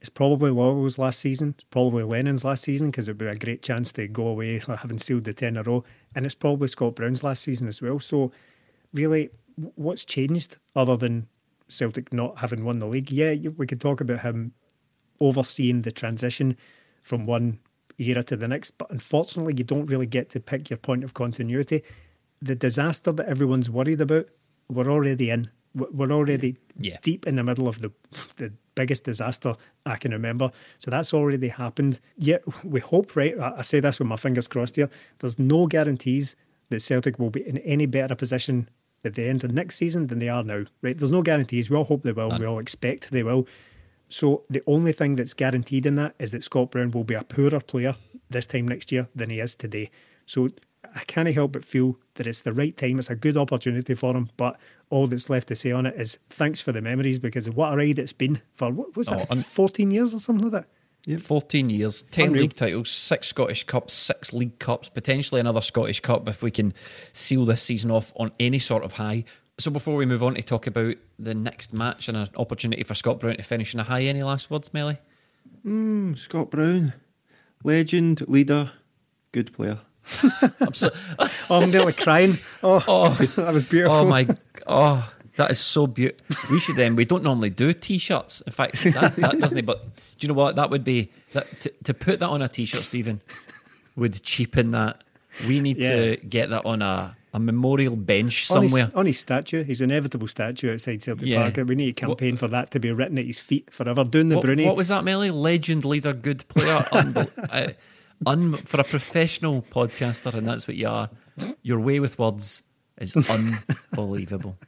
it's probably Lawwell's last season, it's probably Lennon's last season because it'd be a great chance to go away having sealed the 10 in a row, and it's probably Scott Brown's last season as well. So, really, what's changed other than Celtic not having won the league? Yeah, we could talk about him overseeing the transition from one era to the next, but unfortunately, you don't really get to pick your point of continuity. The disaster that everyone's worried about, we're already in. We're already Yeah. deep in the middle of the the biggest disaster I can remember. So that's already happened. Yet we hope, right? I I say this with my fingers crossed here. There's no guarantees that Celtic will be in any better position at the end of next season than they are now. Right? There's no guarantees. We all hope they will. and We all expect they will. So the only thing that's guaranteed in that is that Scott Brown will be a poorer player this time next year than he is today. So I can't help but feel that it's the right time. It's a good opportunity for him. But all that's left to say on it is thanks for the memories because of what a ride it's been for what was Oh, un- 14 years or something like that. 14 years, 10 Unreal. league titles, six Scottish Cups, six League Cups, potentially another Scottish Cup if we can seal this season off on any sort of high. So before we move on to talk about the next match and an opportunity for Scott Brown to finish in a high, any last words, Melly? Hmm, Scott Brown, legend, leader, good player. I'm so, Oh, I'm nearly crying. Oh, oh. that was beautiful. oh my, oh, that is so beautiful. We should then, we don't normally do t-shirts. In fact, that, that doesn't, but do you know what? That would be, that to, to put that on a t-shirt, Stephen, would cheapen that. We need to get that on a, a memorial bench on somewhere. his, on his statue, his inevitable statue outside Celtic Yeah. Park. We need to campaign for that to be written at his feet forever. Doing the What, Broony. what was that, Melly? Legend, leader, good player. Unbel- uh, un- for a professional podcaster, and that's what you are. Your way with words is unbelievable.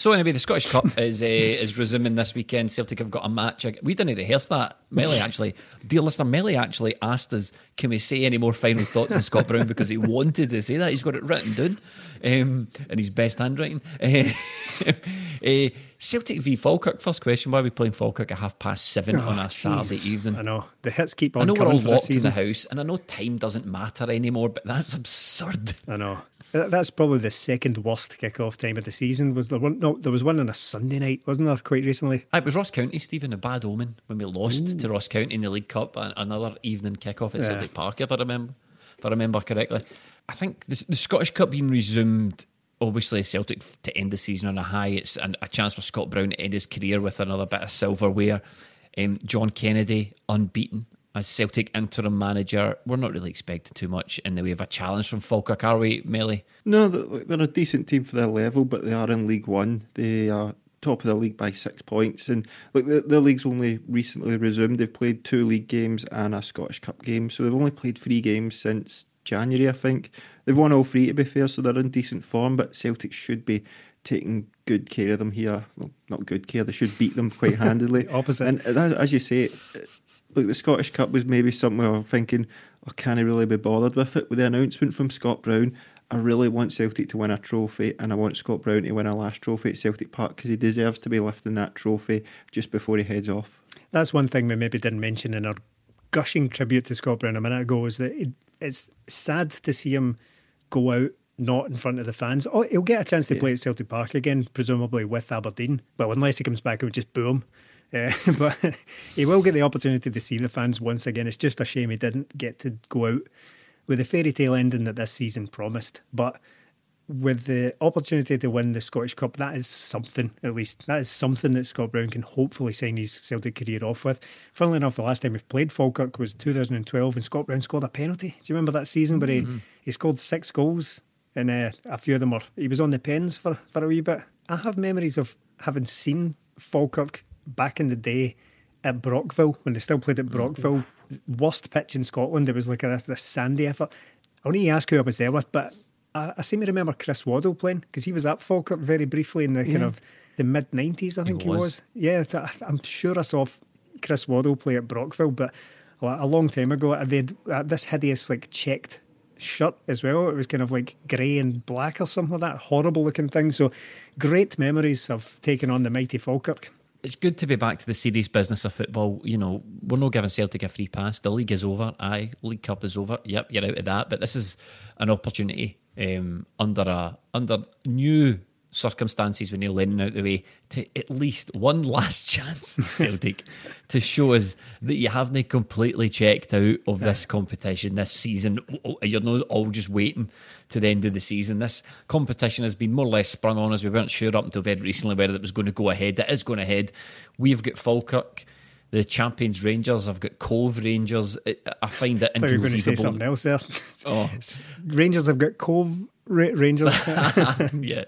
So anyway, the Scottish Cup is uh, is resuming this weekend. Celtic have got a match. We didn't rehearse that. Melly actually, dear listener, Melly actually asked us, "Can we say any more final thoughts on Scott Brown?" Because he wanted to say that. He's got it written down um, in his best handwriting. Uh, Celtic v Falkirk. First question: Why are we playing Falkirk at half past seven on a Saturday evening? I know the hits keep on I know we're all locked in the house, and I know time doesn't matter anymore, but that's absurd. I know. That- That's probably the second worst kick-off time of the season. Was there one? No, there was one on a Sunday night, wasn't there? Quite recently. It was Ross County, Stephen, a bad omen when we lost to Ross County in the League Cup. and Another evening kick-off at Yeah. Celtic Park, if I remember, if I remember correctly. I think the, the Scottish Cup being resumed. Obviously, Celtic to end the season on a high. It's an, a chance for Scott Brown to end his career with another bit of silverware. Um, John Kennedy unbeaten as Celtic interim manager. We're not really expecting too much in the way of a challenge from Falkirk, are we, Melly? No, they're, a decent team for their level, but they are in League One. They are top of the league by six points, and look, the, the league's only recently resumed. They've played two league games and a Scottish Cup game, so they've only played three games since January, I think. They've won all three, to be fair, so they're in decent form. But Celtic should be taking good care of them here. Well, not good care; they should beat them quite handily. Opposite. and uh, as you say, look, the Scottish Cup was maybe something we were thinking, oh, can I really be bothered with it? With the announcement from Scott Brown, I really want Celtic to win a trophy, and I want Scott Brown to win a last trophy at Celtic Park because he deserves to be lifting that trophy just before he heads off. That's one thing we maybe didn't mention in our gushing tribute to Scott Brown a minute ago is that it, it's sad to see him go out not in front of the fans. Oh, he'll get a chance to play at Celtic Park again, presumably with Aberdeen. Well, unless he comes back and we just boo him. Uh, but he will get the opportunity to see the fans once again. It's just a shame he didn't get to go out with the fairy tale ending that this season promised. But with the opportunity to win the Scottish Cup, that is something, at least. That is something that Scott Brown can hopefully sign his Celtic career off with. Funnily enough, the last time we played Falkirk was 2012 and Scott Brown scored a penalty. Do you remember that season where he, he scored six goals and uh, a few of them were, he was on the pens for, for a wee bit. I have memories of having seen Falkirk back in the day at Brockville when they still played at Brockville. Worst pitch in Scotland. It was like a, this, sandy effort. I to ask who I was there with, but I, I seem to remember Chris Waddle playing because he was at Falkirk very briefly in the kind of the mid nineties. I think he was. was. Yeah, I'm sure I saw Chris Waddle play at Brockville, but a a long time ago. They had uh, this hideous like checked shirt as well. It was kind of like grey and black or something like that. Horrible looking thing. So great memories of taking on the mighty Falkirk. It's good to be back to the serious business of football. You know, we're not giving Celtic a free pass. The league is over. Aye, League Cup is over. Yep, you're out of that. But this is an opportunity um, under a under new circumstances when you're leaning out the way to at least one last chance, Celtic, to show us that you haven't completely checked out of this competition this season. You're not all just waiting to the end of the season. This competition has been more or less sprung on us. We weren't sure up until very recently whether it was going to go ahead. It is going ahead. We've got Falkirk. The champions Rangers, I've got Cove Rangers. I find it I thought you were going to say something else there. Oh. Rangers have got Cove Ra- Rangers. yeah.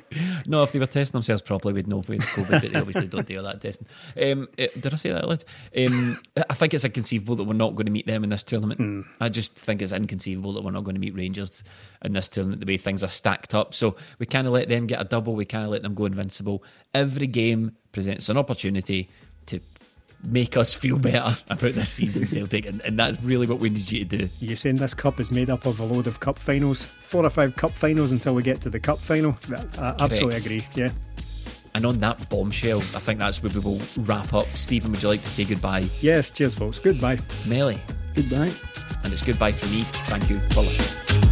No, if they were testing themselves properly, we'd know if we had COVID, but they obviously don't do all that testing. Um, eh, did I say that out? Um, I think it's inconceivable that we're not going to meet them in this tournament. I just think it's inconceivable that we're not going to meet Rangers in this tournament the way things are stacked up. So we kind of let them get a double, we kind of let them go invincible. Every game presents an opportunity to make us feel better about this season, Celtic, and, and that's really what we need you to do. you saying this cup is made up of a load of cup finals, four or five cup finals until we get to the cup final? I absolutely agree. Yeah. And on that bombshell, I think that's where we will wrap up. Stephen, would you like to say goodbye? Yes. Cheers, folks. Goodbye. Melly, Goodbye. and it's goodbye for me. Thank you for listening.